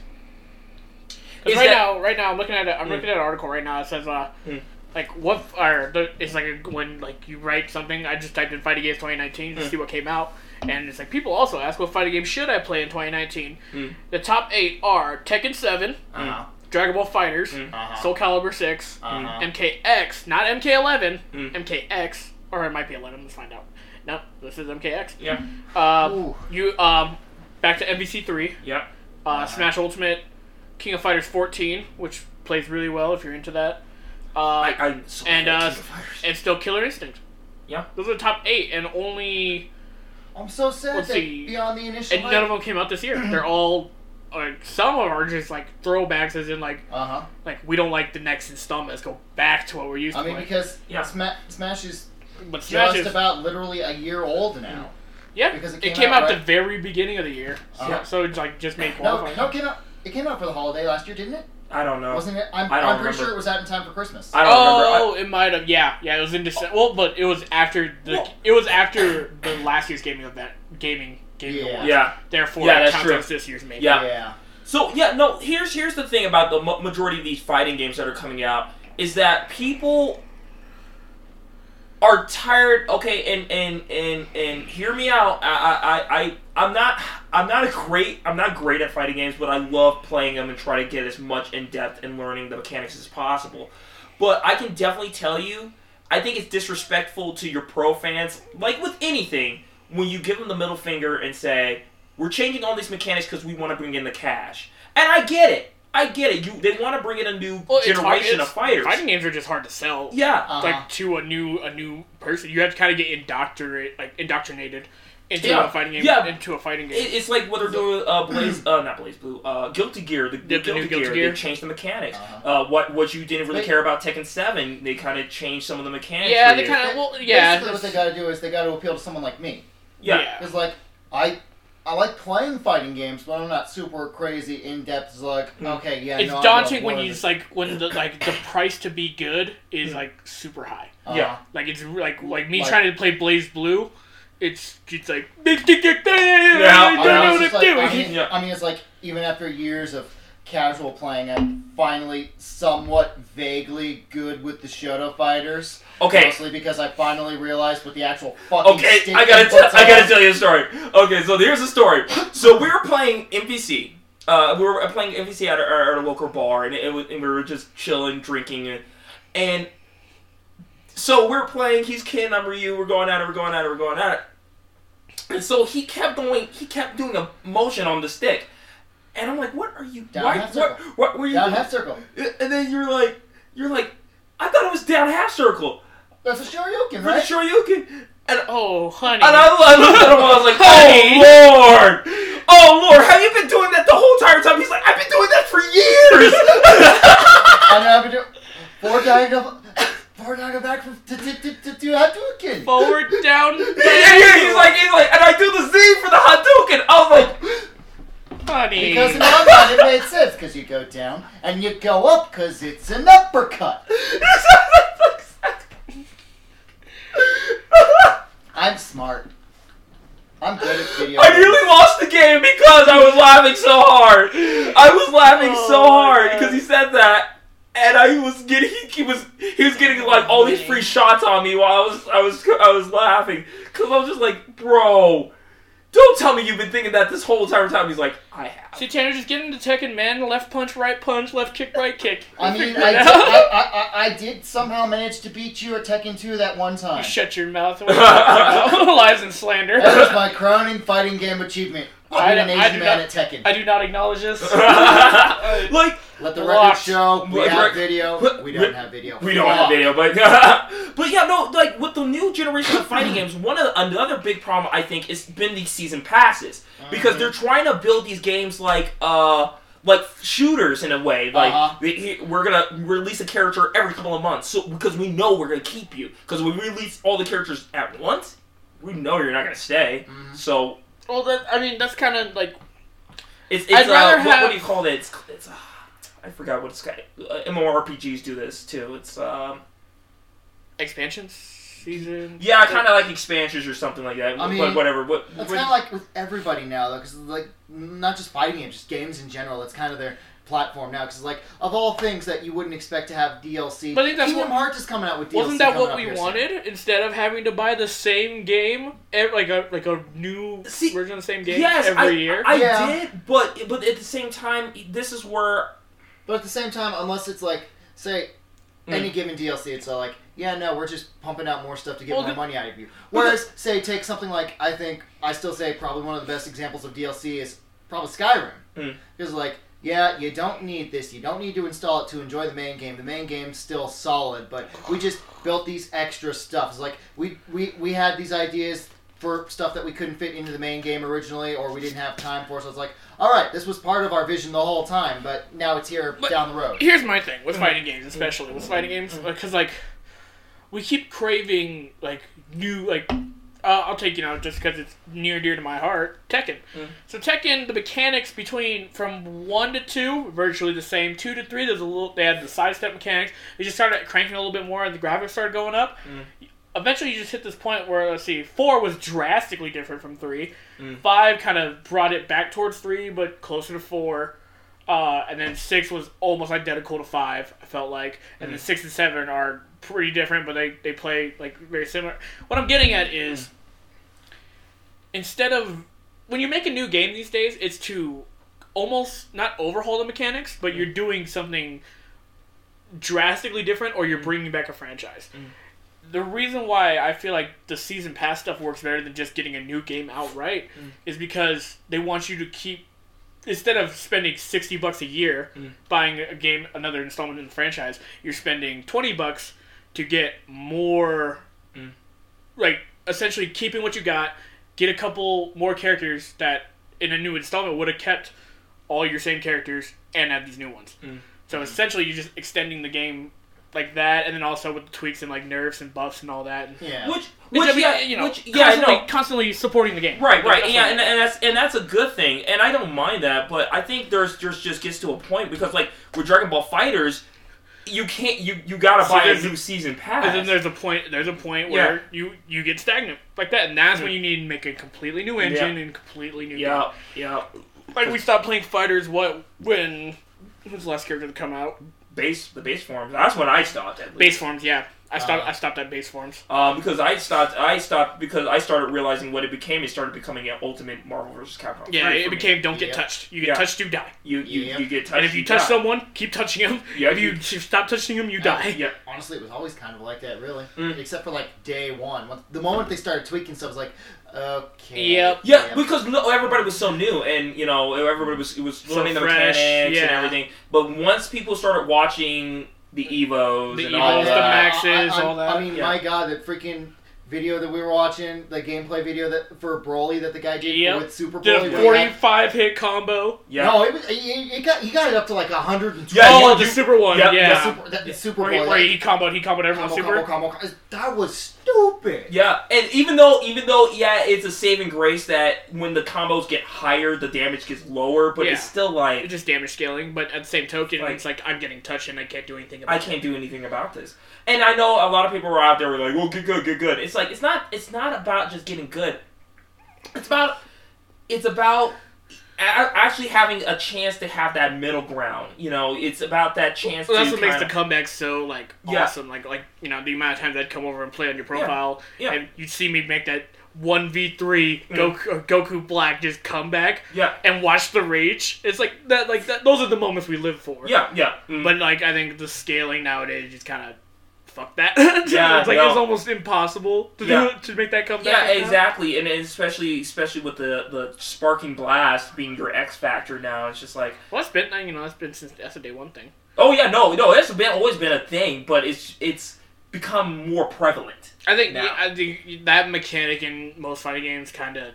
Because Is right that- now, right now, I'm looking at it. I'm Hmm. looking at an article right now. It says, uh, Hmm. like what or the, it's like a, when like you write something. I just typed in fighting games 2019 to Hmm. see what came out, and it's like people also ask what fighting game should I play in 2019. Hmm. The top eight are Tekken 7, Uh huh. Dragon Ball FighterZ, Hmm. Uh-huh. Soul Calibur 6, Uh-huh. MKX, not MK11, Mm. MKX, or it might be 11. Let's find out. No, this is MKX. Yeah. Uh, you um, back to MVC three, Yeah. uh, Uh-huh. Smash Ultimate, King of Fighters 14, which plays really well if you're into that. Uh, I, I so and, uh, King of Fighters. and still Killer Instinct. Yeah. Those are the top eight, and only I'm so sad Let's that see. beyond the initial. and none of them came out this year. They're all like some of them are just like throwbacks, as in like Uh huh. like we don't like the next installment. Let's go back to what we're used I to. I mean, playing. because Yeah. Sma- Smash is but Smash just is about literally a year old now. yeah, because it it came came, out out, right- the very beginning of the year. Uh-huh. So it's like just made No, qualifying. no, it came out. It came out for the holiday last year, didn't it? I don't know. Wasn't it? I'm, I don't I'm pretty remember. sure it was out in time for Christmas. I don't remember. Oh, it might have. Yeah, yeah. It was in December. Well, but it was after the. Well- it was after the last year's gaming event, gaming gaming Yeah. awards. I, yeah. Therefore, Yeah, it that's counts true. as this year's making. Yeah. yeah. So yeah, no. Here's here's the thing about the majority of these fighting games that are coming out is that people are tired. Okay, and and and and hear me out. I I I I'm not I'm not a great I'm not great at fighting games, but I love playing them and try to get as much in depth and learning the mechanics as possible. But I can definitely tell you, I think it's disrespectful to your pro fans, like with anything, when you give them the middle finger and say, "We're changing all these mechanics because we want to bring in the cash." And I get it. I get it. You they want to bring in a new Well, it's hard- generation it's- of fighters. Fighting games are just hard to sell. Yeah. Uh-huh. Like to a new a new person, you have to kind of get indoctrinate like indoctrinated into Yeah. a fighting game. Yeah. Into a fighting game. It's like what they're doing with uh, Blaze, uh, not BlazBlue, uh, Guilty Gear. The, the, The- the Guilty, new Guilty Gear, Gear. They changed the mechanics. Uh-huh. Uh, what what you didn't really They- care about Tekken Seven, they kind of changed some of the mechanics. yeah, for they kind of well, yeah. Basically, what they got to do is they got to appeal to someone like me. yeah. Because like I, I like playing fighting games, but I'm not super crazy in depth. Like Hmm. okay, yeah. it's no, daunting when you just like when the like the price to be good is like super high. uh-huh. Yeah. Like it's like like me Like- trying to play BlazBlue, it's it's like I don't I know know, what it's I'm like- doing. I mean, Yeah. I mean, it's like even after years of casual playing, I'm finally somewhat vaguely good with the Shoto fighters. Okay. Mostly because I finally realized what the actual fucking Okay, I gotta tell I gotta tell you a story. Okay, so here's the story. So we were playing MVC. Uh, we were playing MVC at a, at a local bar, and, it was, and we were just chilling, drinking, and, and so we're playing. He's Ken, I'm Ryu. We're going at it. We're going at it. We're going at it. And so he kept going. He kept doing a motion on the stick, and I'm like, "What are you? Down why? half circle. What were you?" Down doing? half circle. And then you're like, "You're like, I thought it was down half circle That's a Shoryuken, for right? the Shoryuken." And Oh, honey. and I, I looked at him and I was like, oh, Honey. oh, Lord. Oh, Lord. Have you been doing that the whole entire time? He's like, I've been doing that for years. I know I've been doing four diagonal, four diagonal back from to to to to, to Hadouken. Forward, down, yeah, yeah, he's like, he's like, and I do the Z for the Hadouken. I was like, honey. Because in one line it made sense, because you go down and you go up, because it's an uppercut. I'm smart. I'm good at video. I games. nearly lost the game because I was laughing so hard. I was laughing Oh so hard because he said that, and I was getting he, he was he was getting like all these free shots on me while I was I was I was laughing because I was just like, bro, Don't tell me you've been thinking that this whole entire time. He's like, I have. See, Tanner, just get into Tekken, man. Left punch, right punch, left kick, right kick. I mean, I did. I, I, I, I did somehow manage to beat you at Tekken 2 that one time. Shut your mouth. Lies and slander. That was my crowning fighting game achievement. I- Being an I Asian do man not- at Tekken. I do not acknowledge this. like Let the Locked. record show we have Rick- video. Rick- We don't Rick- have video. we don't have video, but but yeah, no, like with the new generation of fighting games, one of another big problem I think has been these season passes because Mhm. they're trying to build these games like uh like shooters in a way. Like Uh-huh. they- we're gonna release a character every couple of months, so because we know we're gonna keep you. Because we release all the characters at once, we know you're not gonna stay. Mhm. So well, that, I mean, that's kind of like it's, it's I'd uh, rather what, have- what do you call it? It's, it's uh, I forgot what it's got. Uh, MMORPGs do this too. It's um expansions season. yeah, kind of like expansions or something like that. I but mean, whatever. What, That's what- kind of like with everybody now, though, because like not just fighting games, just games in general. It's kind of their platform now. Because like of all things that you wouldn't expect to have DLC, But I think that's Kingdom what- Hearts is coming out with DLC. Wasn't that what we here soon. wanted? Instead of having to buy the same game, ev- like a like a new See, version of the same game yes, every I, year. I Yeah. did, but but at the same time, this is where But at the same time, unless it's like say Mm. any given DLC, it's all like yeah, no, we're just pumping out more stuff to get Well, more the- money out of you. Well, Whereas say take something like I think I still say probably one of the best examples of DLC is probably Skyrim. Mm. Because like yeah, you don't need this. You don't need to install it to enjoy the main game. The main game's still solid, but we just built these extra stuff. It's like we we, we had these ideas for stuff that we couldn't fit into the main game originally, or we didn't have time for. So it's like, all right, this was part of our vision the whole time, but now it's here But- down the road. Here's my thing with Mhm. fighting games, especially with fighting games, because like we keep craving like new like. Uh, I'll take you know just because it's near dear to my heart. Tekken. Mm. So Tekken, the mechanics between from one to two, virtually the same. Two to three, there's a little. They had the sidestep mechanics. They just started cranking a little bit more, and the graphics started going up. Mm. Eventually, you just hit this point where let's see, four was drastically different from three. Mm. Five kind of brought it back towards three, but closer to four. Uh, and then six was almost identical to five. I felt like, and then six and seven are pretty different, but they they play like very similar. What I'm getting at is, instead of when you make a new game these days, it's to almost not overhaul the mechanics, but you're doing something drastically different, or you're bringing back a franchise. The reason why I feel like the season pass stuff works better than just getting a new game outright is because they want you to keep instead of spending 60 bucks a year Mm. buying a game another installment in the franchise you're spending 20 bucks to get more Mm. like essentially keeping what you got get a couple more characters that in a new installment would have kept all your same characters and add these new ones Mm. so essentially you're just extending the game like that and then also with the tweaks and like nerfs and buffs and all that and Yeah. which which, which I mean, yeah you know, which yeah constantly, know. constantly supporting the game. Right, right, yeah, and, and that's and that's a good thing, and I don't mind that. But I think there's there's just gets to a point because like with Dragon Ball FighterZ, you can't you you gotta See, buy a new season pass. And then there's a point. There's a point Yeah. where you you get stagnant like that, and that's when you need to make a completely new engine and completely new. yeah, yeah. Like we stopped playing fighters. What when? Who's the last character to come out? base the base forms. That's when I stopped. Base forms. Yeah, I stopped. Uh. I stopped at base forms. Um, because I stopped, I stopped because I started realizing what it became. It started becoming an Ultimate Marvel vs. Capcom. Yeah, 3 it for me. became don't get Yep. touched. You get Yeah. touched, you die. you you, Yep. you get touched. and if you touch die. someone, keep touching them. Yeah, if you, you- stop touching them, you die. yeah, Honestly, it was always kind of like that, really. Mm. Except for like day one. When- The moment they started tweaking stuff, I was like, okay. Yep. yeah, yep. because no, everybody was so new, and you know everybody was it was So learning the fresh, mechanics and everything. But once people started watching the Evos The and Evos, all the Maxes, I, I- all that. I mean, Yeah. my God, that freaking video that we were watching, the gameplay video that for Broly that the guy did Yep. with Super Did Broly. a where had- forty-five hit combo. yeah, No, it was, he, he got he got it up to like hundred and Yeah, oh, the super one. Yep, yeah. yeah. Super, that, Super Where he, Broly. where that- he comboed, he comboed everyone combo, super. combo, combo, combo. That was stupid. Yeah, and even though even though yeah, it's a saving grace that when the combos get higher, the damage gets lower, but it's still like It's just damage scaling, but at the same token, Like- it's like I'm getting touched and I can't do anything about I can't do anything about this. And I know a lot of people were out there were like, "Well, get good, get good." It's like it's not it's not about just getting good. It's about it's about a- actually having a chance to have that middle ground. You know, it's about that chance. Well, that's to what makes the comeback so like Yeah. awesome. Like like you know the amount of times I'd come over and play on your profile, Yeah. and you'd see me make that one v three Mm. Goku Goku Black just come back Yeah. and watch the rage. It's like that. Like that. Those are the moments we live for. Yeah, yeah. Mm. But like I think the scaling nowadays is kind of fuck that. Yeah, it's like no. it's almost impossible to Yeah. do to make that comeback. Yeah, right now. exactly, and especially especially with the the sparking blast being your X factor now, it's just like, Well, it's been you know it's been since that's a day one thing. oh yeah, no, no, it's been always been a thing, but it's it's become more prevalent I think Now. yeah, I think that mechanic in most fighting games kind of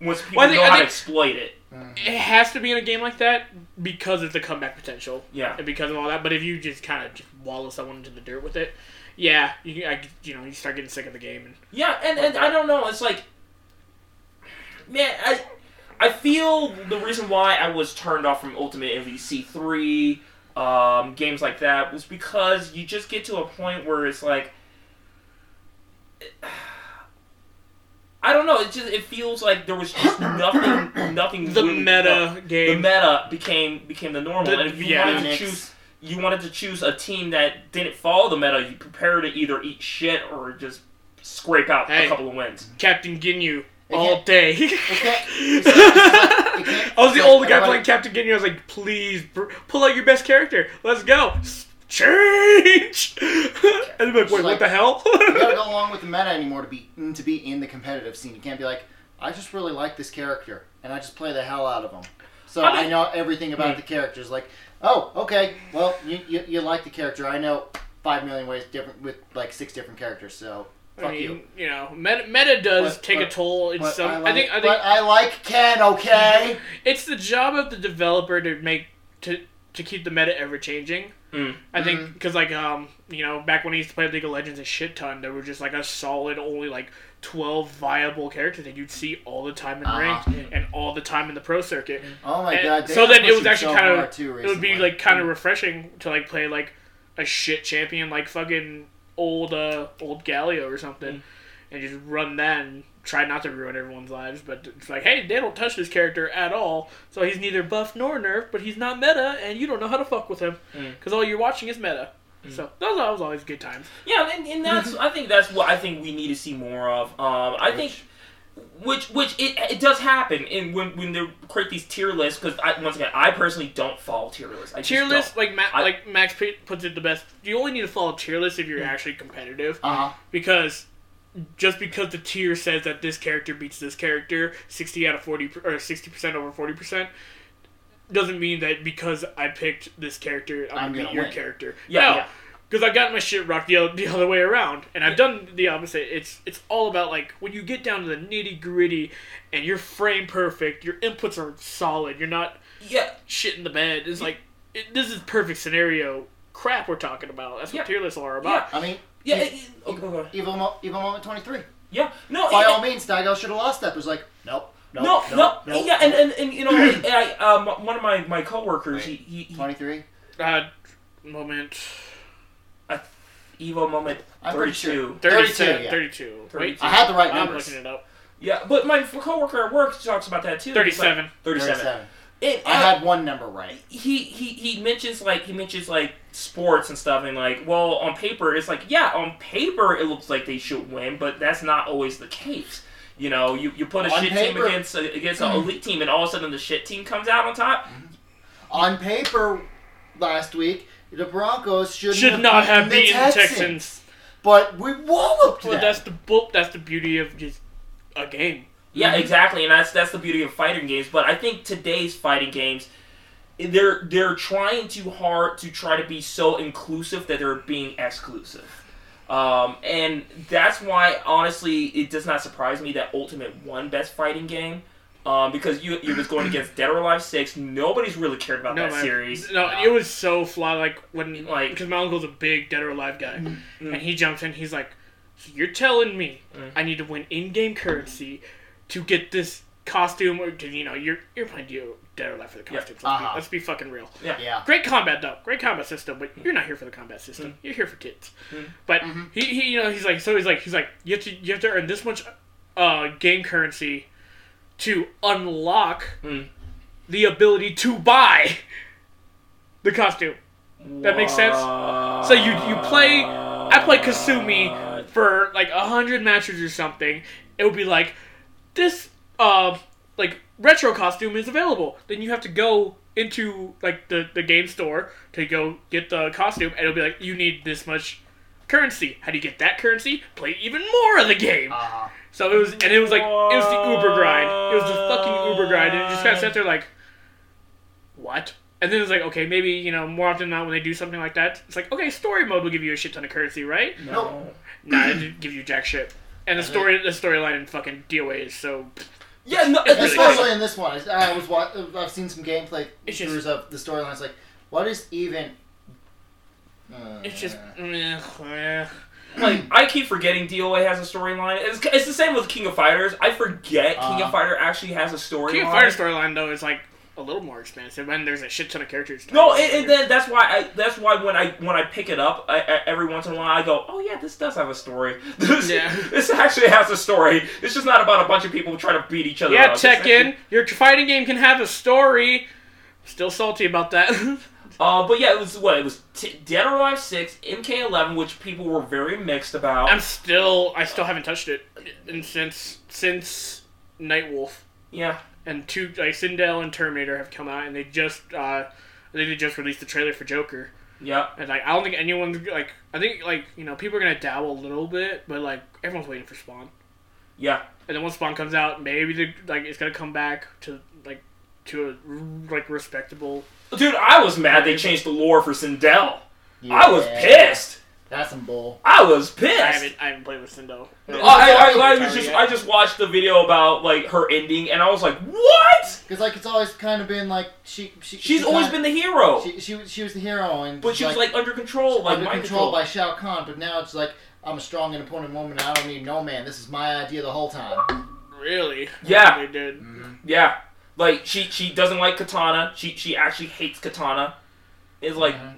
once people Well, I think- know how to exploit it. Mm-hmm. it has to be in a game like that because of the comeback potential Yeah, and because of all that. But if you just kind of just wallow someone into the dirt with it, yeah, you I, you know you start getting sick of the game and yeah, and, and I don't know, it's like, man, I I feel the reason why I was turned off from Ultimate MVC three, um, games like that was because you just get to a point where it's like. I don't know. It just it feels like there was just nothing, nothing. the meta the meta became became the normal. The- and if you yeah. wanted to choose, you wanted to choose a team that didn't follow the meta. You prepare to either eat shit or just scrape out Hey. a couple of wins. Captain Ginyu all day. It can't. It's like- it's like- it can't- I was the it's like old guy playing Captain Ginyu. I was like, please br- pull out your best character. Let's go. S- Change. and they'd be like, wait, what the hell? You gotta go along with the meta anymore to be to be in the competitive scene. You can't be like, I just really like this character and I just play the hell out of him. So I I, know everything about Hmm. the characters. Like, oh, okay, well, you, you, you like the character. I know five million ways different with like six different characters. So fuck I mean, you. you. know, meta, meta does But- take a toll in some. I, I, think. I think but I like Ken. Okay. it's the job of the developer to make to to keep the meta ever changing. Mm. I think Mhm. because like um you know back when I used to play League of Legends a shit ton, there were just like a solid only like twelve viable characters that you'd see all the time in Uh-huh. ranked and all the time in the pro circuit. Oh my And god. so then it was actually so kind of it would be like kind of refreshing to like play like a shit champion like fucking old uh old Galio or something, and just run that and try not to ruin everyone's lives. But it's like, hey, they don't touch this character at all, so he's neither buff nor nerf, but he's not meta, and you don't know how to fuck with him Mm. because all you're watching is meta. So those are always good times. Yeah, and, and that's I think that's what I think we need to see more of. Um, I think. Which, which it, it does happen, and when when they create these tier lists, because I, once again, I personally don't follow tier lists. I Tier don't. like Ma- I- like Max P- puts it the best. You only need to follow tier list if you're actually competitive. Uh huh. because just because the tier says that this character beats this character 60 out of 40 or 60% over 40% doesn't mean that because I picked this character I'm, I'm gonna beat gonna your win. character. Yeah, no, yeah. because I got my shit rocked the, other- the other way around, and I've done the opposite. It's it's all about like when you get down to the nitty gritty, and you're frame perfect, your inputs are solid, you're not Yeah, shit in the bed. It's like it, this is perfect scenario crap we're talking about. That's what Yeah. tier lists are about. Yeah. I mean, yeah, it- it- okay, okay. Evo, Mo- Evo Moment 23. yeah. No, By it- all means, Daigo should have lost that. But it's like, nope, nope, no, nope, no, yeah, and, and, and you know, I, I, um, one of my my coworkers, he, he, he 23. Uh, moment. Evo moment I'm pretty thirty two. 32. 32, yeah. 32. Wait, I had the right I'm looking it up. Yeah, but my coworker at work talks about that too. He's like- 37. Thirty-seven. 37. It, I had one number right. he he he mentions like he mentions like sports and stuff and like well on paper it's like yeah on paper it looks like they should win but that's not always the case you know you, you put a On shit paper- team against a, against an elite team and all of a sudden the shit team comes out on top On paper, last week, the Broncos should Should not have beaten the Texans. But we walloped But them. that's the bu- that's the beauty of just a game. yeah Mhm. exactly and that's that's the beauty of fighting games but i think today's fighting games they're they're trying too hard to try to be so inclusive that they're being exclusive um, and that's why honestly it does not surprise me that ultimate won best fighting game um, because you you was going against Dead or Alive Six. Nobody's really cared about that man. series. No, it was so fly. Like when Like- because my uncle's a big Dead or Alive guy, Mm. and he jumps in. He's like, so "You're telling me Mm. I need to win in-game currency to get this costume, or to, you know, you're you're playing Dead Dead or Alive for the costumes. Let's, Uh-huh. be, let's be fucking real. yeah. yeah. Great combat though, great combat system, but you're not here for the combat system. You're here for kids. Mm. But Mhm. he, he, you know, he's like, so he's like, he's like, you have to, you have to earn this much, uh, game currency, to unlock Mm. the ability to buy the costume. That makes sense? So you you play, I play Kasumi for like a hundred matches or something, it would be like this uh like retro costume is available. Then you have to go into like the the game store to go get the costume, and it'll be like you need this much currency. How do you get that currency? Play even more of the game. Uh-huh. So it was, and it was like it was the Uber grind. It was the fucking Uber grind, and you just kind of sat there like, what? And then it's like, okay, maybe you know more often than not when they do something like that, it's like, okay, story mode will give you a shit ton of currency, right? No. Nah, it didn't give you jack shit. And the story, the storyline in fucking DOA is so. Yeah, no. It's It's really Especially in this one, I was wa- I've seen some gameplay It's just- throughs of the storyline. It's like, what is even? Uh, It's just. meh, like I keep forgetting DOA has a storyline. It's, it's the same with King of Fighters. I forget King Uh. of Fighter actually has a storyline. King of Fighter storyline though is like a little more expansive, and there's a shit ton of characters. to No, and, and then that's why I that's why when I when I pick it up I, I, every once in a while I go, oh yeah, this does have a story. This, Yeah. this actually has a story. It's just not about a bunch of people trying to beat each other Yeah, up. It's actually- your fighting game can have a story. Still salty about that. Uh, but yeah, it was what it was. T- Dead or Alive Six, MK11, which people were very mixed about. I'm still, I still haven't touched it, and since since Nightwolf yeah, and two like Sindel and Terminator have come out, and they just, uh, I think they just released the trailer for Joker, yeah. and like I don't think anyone's like, I think like you know people are gonna dabble a little bit, but like everyone's waiting for Spawn, Yeah, and then once Spawn comes out, maybe the like it's gonna come back to like to a like respectable. dude, I was mad they changed the lore for Sindel. yeah. I was pissed. That's some bull. I was pissed. I haven't I haven't played with Sindel. I, I, I, I was just. I just watched the video about like her ending and I was like, what? Because like it's always kind of been like she, she She's she always kinda- been the hero, She, she was- she was the hero and but she was like under control, like under mind control control. by Shao Kahn. But now it's like I'm a strong independent woman. And I don't need no man. This is my idea the whole time. Really? Yeah. they did. Yeah, like she she doesn't like katana. She she actually hates katana. It's like Mhm.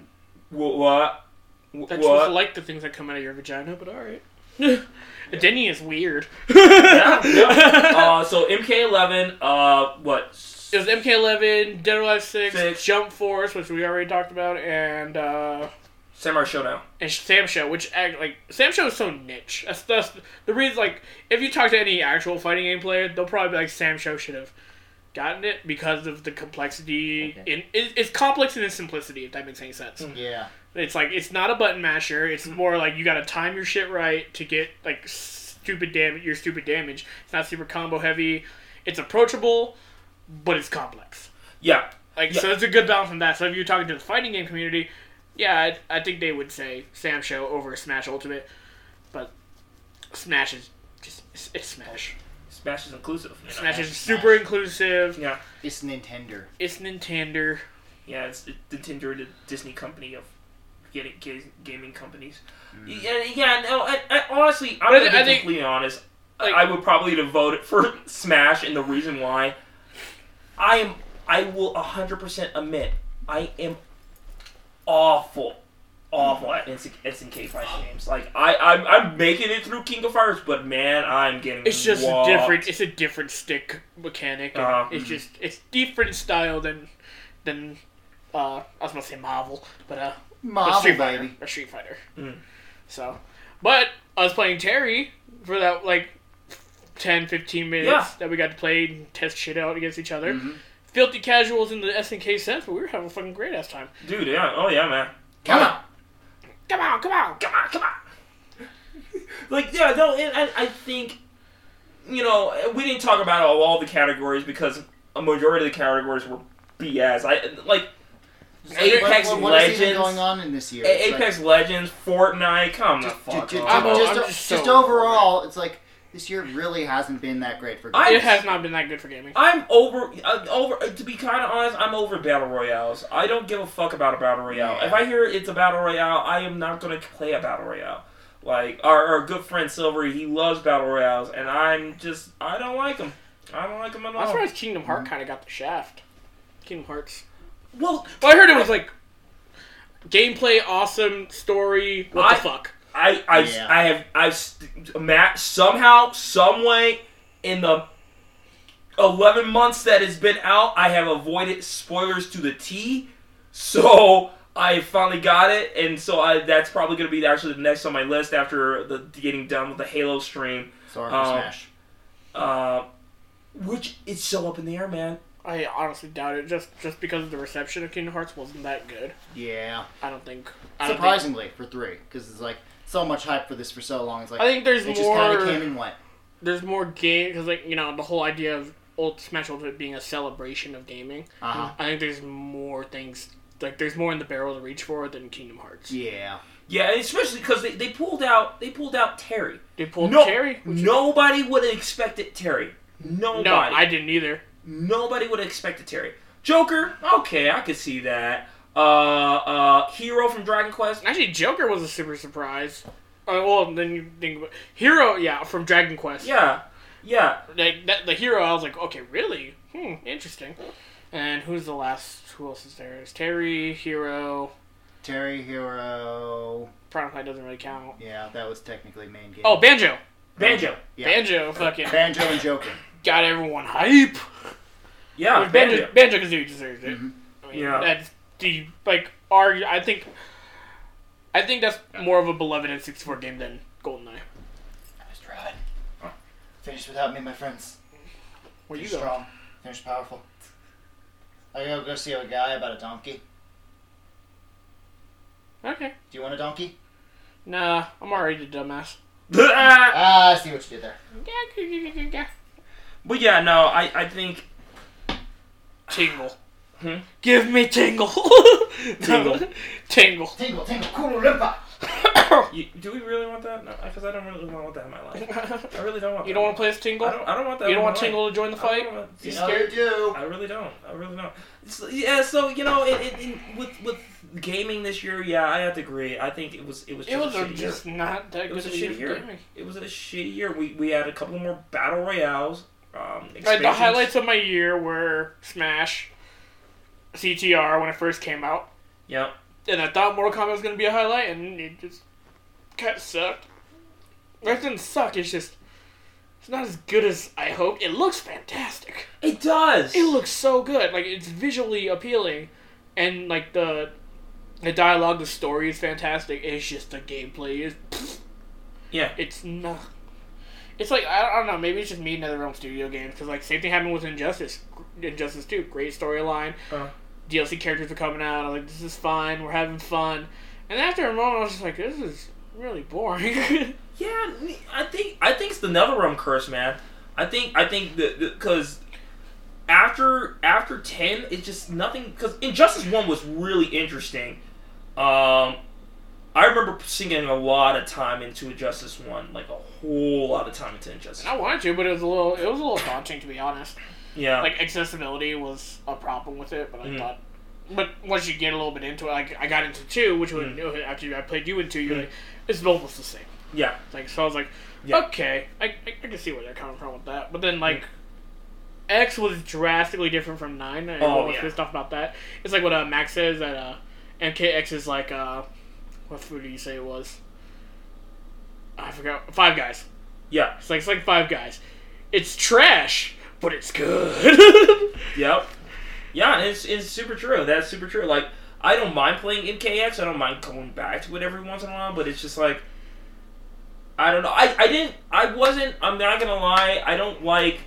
what? Wh- That's supposed to what? like the things that come out of your vagina, but alright. Denny is weird. yeah, yeah. Uh, so MK11. Uh, what? It was MK11, Dead or Alive 6, Six. Jump Force, which we already talked about, and uh, Samurai Shodown. and SamSho, which act like SamSho is so niche. That's that's the reason. Like, if you talk to any actual fighting game player, they'll probably be like, SamSho should have gotten it because of the complexity. Okay. In it, it's complex in its simplicity. If that makes any sense. Yeah. It's like it's not a button masher. It's mm-hmm. more like you got to time your shit right to get like stupid damage. Your stupid damage. It's not super combo heavy. It's approachable, but it's complex. Yeah, Like Yeah. so, it's a good balance from that. So if you're talking to the fighting game community, yeah, I, I think they would say SamSho over Smash Ultimate, but Smash is just it's, it's Smash. Smash is inclusive. you know? Smash is Smash. super inclusive. Yeah, It's Nintendo. It's Nintendo. yeah. It's the Nintendo, the Disney company of getting ga- gaming companies. Yeah, yeah. No, I, I, honestly, I'm gonna thi- I be think- completely honest. like- I would probably have voted for Smash, and the reason why, I am, I will 100% admit, I am awful, awful at instant, SNK fighting games. Like I, I'm, I'm making it through King of Fighters, but man, I'm getting. It's just whopped. a different. It's a different stick mechanic. and Uh, it's just it's different style than than uh I was gonna say Marvel, but uh but Marvel, Street Fighter, baby. or Street Fighter. Mm. So, but I was playing Terry for that like 10, 15 minutes Yeah. that we got to play and test shit out against each other. Mhm. Filthy casuals in the SNK sense, but we were having a fucking great ass time. dude. Yeah. Oh yeah, man. Come on. Come on, come on. come on, come on. like, yeah, no, and I, I think, you know, we didn't talk about all, all the categories because a majority of the categories were BS. I like Apex what, what, what is even Legends. going on in this year? A- It's like- Apex Legends, Fortnite. Come the fuck just, on. I'm just, just, just so overall, it's like this year really hasn't been that great for Gaming. It has not been that good for gaming. I'm over, uh, over. uh, To be kind of honest, I'm over battle royales. I don't give a fuck about a battle royale. Yeah. If I hear it's a battle royale, I am not gonna play a battle royale. Like our, our good friend Silvery, he loves battle royales, and I'm just, I don't like them. I don't like them at I'm all. surprised Kingdom Heart kind of got the shaft. Kingdom Hearts. Well, Well, I heard it was like gameplay, awesome story. What I- the fuck? I, I, Yeah. I have, I've, st- Matt, somehow, some way, in the 11 months that it's been out, I have avoided spoilers to the T. So I finally got it, and so I, that's probably going to be actually the next on my list after the getting done with the Halo stream. Sorry Um, Smash. uh, which is so up in the air, man. I honestly doubt it. Just just because the reception of Kingdom Hearts wasn't that good. Yeah. I don't think. I don't think- Surprisingly for three, because it's like so much hype for this for so long. It's like I think there's it just kind of came and went. There's more game because like you know the whole idea of old Smash Ultimate being a celebration of gaming. Uh huh. I think there's more things like there's more in the barrel to reach for than Kingdom Hearts. Yeah. Yeah, especially because they, they pulled out they pulled out Terry. They pulled no, Terry. which- nobody would have expected Terry. Nobody. No, I didn't either. Nobody would have expected Terry. Joker, okay, I could see that. Uh, uh, Hero from Dragon Quest. Actually, Joker was a super surprise. Uh, well, then you think about Hero, yeah, from Dragon Quest. Yeah, yeah. Like that, the hero, I was like, okay, really? Hmm, interesting. And who's the last? Who else is there? Is Terry, Hero. Terry Hero. Prime Fight doesn't really count. Yeah, that was technically main game. Oh, Banjo. Banjo. yeah. Banjo, fucking Banjo and Joker. Got everyone hype. Yeah, Which Banjo, Banjo. Banjo Kazooie deserves it. Mhm. I mean, Yeah. That's the like argue. I think. I think that's more of a beloved N64 game than GoldenEye. I was tried. Finish without me, my friends. Where you Finish go? strong. Finish powerful. I gotta go see a guy about a donkey. Okay. Do you want a donkey? Nah, I'm already a dumbass. Ah, I see what you did there. But yeah, no, I, I think Tingle. Hmm? Give me tingle. Tingle. tingle. Tingle, tingle, Kooloo-Limpah. you, do we really want that? No, because I don't really want that in my life. I really don't want. You that. don't want to play as Tingle? I don't. I don't want that. you don't want Tingle life. to join the fight? want- You You scared? you do. I really don't. I really don't. It's, yeah, so you know, it, it, it, with with gaming this year, yeah, I have to agree. I think it was it was just It was a a, just year. not that It good was a of a year shitty for year. gaming. It was a shitty year. We we had a couple more battle royales. Um, Like the highlights of my year were Smash, CTR when it first came out, Yep. and I thought Mortal Kombat was gonna be a highlight, and it just kind of sucked. It didn't suck. It's just it's not as good as I hoped. It looks fantastic. It does. It looks so good. Like it's visually appealing, and like the the dialogue, the story is fantastic. It's just the gameplay is. Yeah. It's not. It's like I, don't know. Maybe it's just me and NetherRealm Studio games because like same thing happened with Injustice. Injustice Two, great storyline. Uh. DLC characters are coming out. I'm like, this is fine. We're having fun. And after a moment, I was just like, this is really boring. Yeah, I think I think it's the NetherRealm curse, man. I think I think the because after after ten, it's just nothing. Because Injustice One was really interesting. Um, I remember sinking a lot of time into Injustice One, like a whole lot of time into Injustice. I wanted to, but it was a little, it was a little daunting to be honest. Yeah, Like accessibility was a problem with it, but I Mhm. thought. But once you get a little bit into it, like I got into two, which was Mm. after I played you in two, you're Mm. like, it's almost the same. yeah, Like so, I was like, Yeah. okay, I, I, I can see where they're coming from with that. But then like, X was drastically different from nine. And Oh, was yeah. pissed off about that. It's like what uh, Max says that uh, MKX is like uh, what food did you say it was? I forgot. Five Guys. yeah, It's like it's like Five Guys. It's trash, but it's good. yep, yeah. And it's it's super true. That's super true. Like I don't mind playing MKX. I don't mind going back to it every once in a while. But it's just like I don't know. I, I didn't. I wasn't. I'm not gonna lie. I don't like.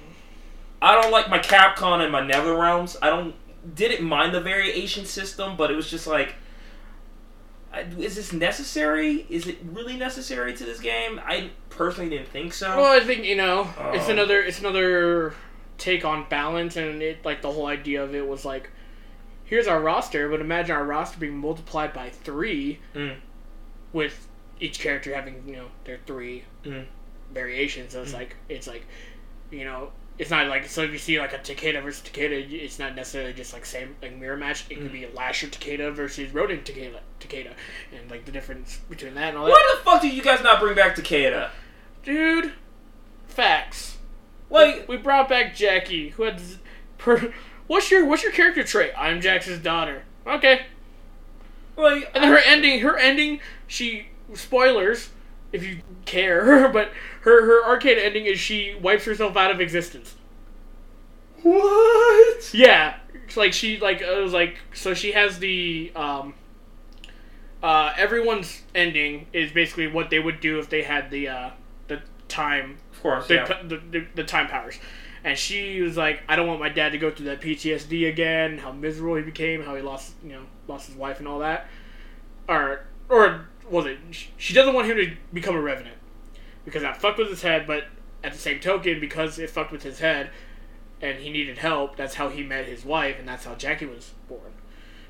I don't like my Capcom and my NetherRealms. I don't. Didn't mind the variation system, but it was just like. Is this necessary? Is it really necessary to this game? I personally didn't think so. well, I think you know it's Um, another it's another take on balance, and it like the whole idea of it was like, here's our roster, but imagine our roster being multiplied by three, Mm. with each character having you know their three Mm. variations. So it's Mm. like it's like, you know. It's not like so if you see like a Takeda versus Takeda, it's not necessarily just like same like mirror match. It Mm. could be Lasher Takeda versus Ronin Takeda, Takeda, and like the difference between that and all that. Why the fuck did you guys not bring back Takeda? Dude, facts. Like, We brought back Jacqui, who had per. What's your What's your character trait? I'm Jax's daughter. Okay, like, and then her ending. Her ending. She spoilers, if you care, but her her arcade ending is she wipes herself out of existence. what? Yeah, it's like she like it was like so she has the um. Uh, everyone's ending is basically what they would do if they had the uh, the time Of course, the, yeah. the, the, the time powers. And she was like, I don't want my dad to go through that PTSD again. How miserable he became, how he lost, you know, lost his wife and all that. Or, or was it? She doesn't want him to become a revenant because that fucked with his head. But at the same token, because it fucked with his head, and he needed help, that's how he met his wife, and that's how Jacqui was born.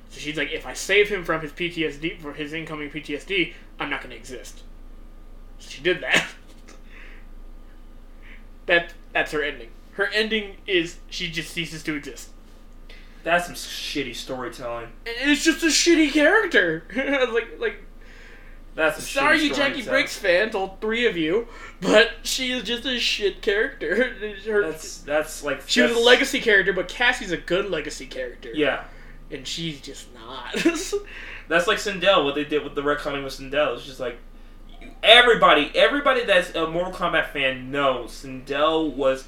So she's like, if I save him from his PTSD, for his incoming PTSD, I'm not going to exist. So she did that. that that's her ending. Her ending is she just ceases to exist. That's some shitty storytelling. And It's just a shitty character. like like That's sorry you Jacqui storytelling. Briggs fans, all three of you, but she is just a shit character. Her, That's that's like she was a legacy character, but Cassie's a good legacy character. Yeah, And she's just not. that's like Sindel. What they did with the retconning with Sindel. It's just like everybody, everybody that's a Mortal Kombat fan knows Sindel was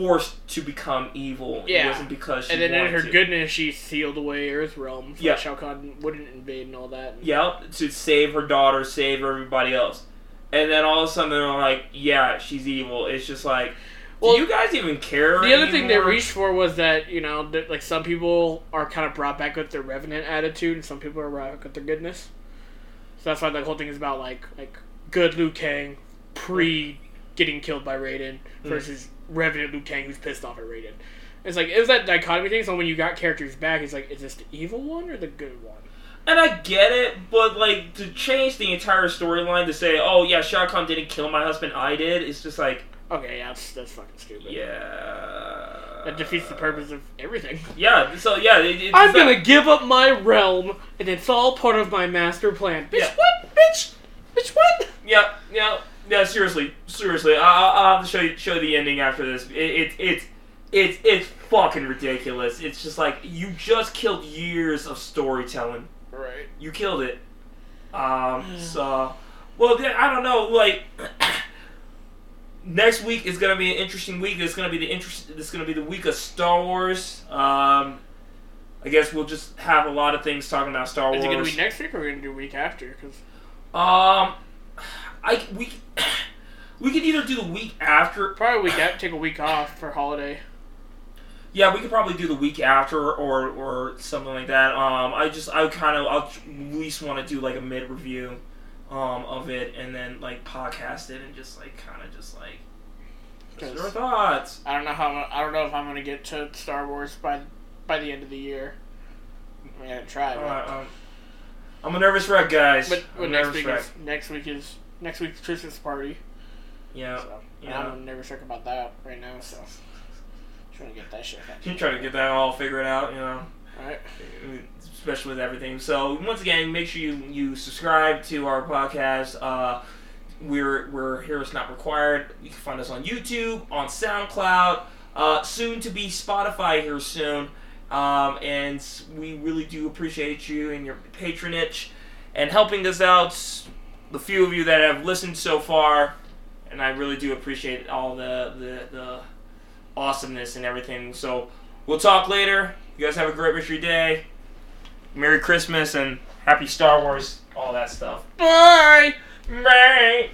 forced to become evil. Yeah. It wasn't because she and then in her to. goodness, she sealed away Earth Realm so Yeah. Shao Kahn wouldn't invade and all that. Yep, to save her daughter, save everybody else. And then all of a sudden they're like, yeah, she's evil. It's just like, Well, do you guys even care? The other thing they reached for was that you know, that, like some people are kind of brought back with their revenant attitude, and some people are brought back with their goodness. So that's why the whole thing is about like like good Liu Kang pre getting killed by Raiden Hmm. versus revenant Liu Kang who's pissed off at Raiden. It's like it was that dichotomy thing. So when you got characters back, it's like, is this the evil one or the good one? And I get it, but like to change the entire storyline to say, oh yeah, Shao Kahn didn't kill my husband, I did. It's just like, Okay, yeah, that's that's fucking stupid. yeah, That defeats the purpose of everything. Yeah. So yeah, it, it's I'm not- gonna give up my realm, and it's all part of my master plan. Bitch, Yeah. what? Bitch, bitch, what? Yeah, yeah, yeah. Seriously, seriously, I, I- I'll have to show you show the ending after this. It, it, it's it's it's fucking ridiculous. It's just like you just killed years of storytelling. Right. You killed it. Um. So, well, then, I don't know. Like next week is gonna be an interesting week. It's gonna be the interest. It's gonna be the week of Star Wars. Um. I guess we'll just have a lot of things talking about Star Wars. Is it gonna be next week or are we gonna do week after? Because Um, I we we could either do the week after. probably week after, take a week off for holiday. Yeah, we could probably do the week after or or something like that. Um, I just I kind of I'll at least want to do like a mid review, um, of it and then like podcast it and just like kind of just like just our 'Cause thoughts. I don't know how I don't know if I'm gonna get to Star Wars by by the end of the year. I mean, I gotta try, but, Alright, um, I'm a nervous wreck, guys. but, I'm but next week wreck. is next week is next week's Christmas party. Yeah, So yeah. I'm nervous wreck about that right now. So trying to get that shit. You try to get that all figured out, you know. Alright. especially with everything. So once again, make sure you, you subscribe to our podcast. Uh, we're we're here is not required. You can find us on YouTube, on SoundCloud, uh, soon to be Spotify here soon. Um, and we really do appreciate you and your patronage and helping us out. The few of you that have listened so far, and I really do appreciate all the the, the awesomeness and everything. So we'll talk later. You guys have a great rest of your day. Merry Christmas and Happy Star Wars, all that stuff. Bye. Bye.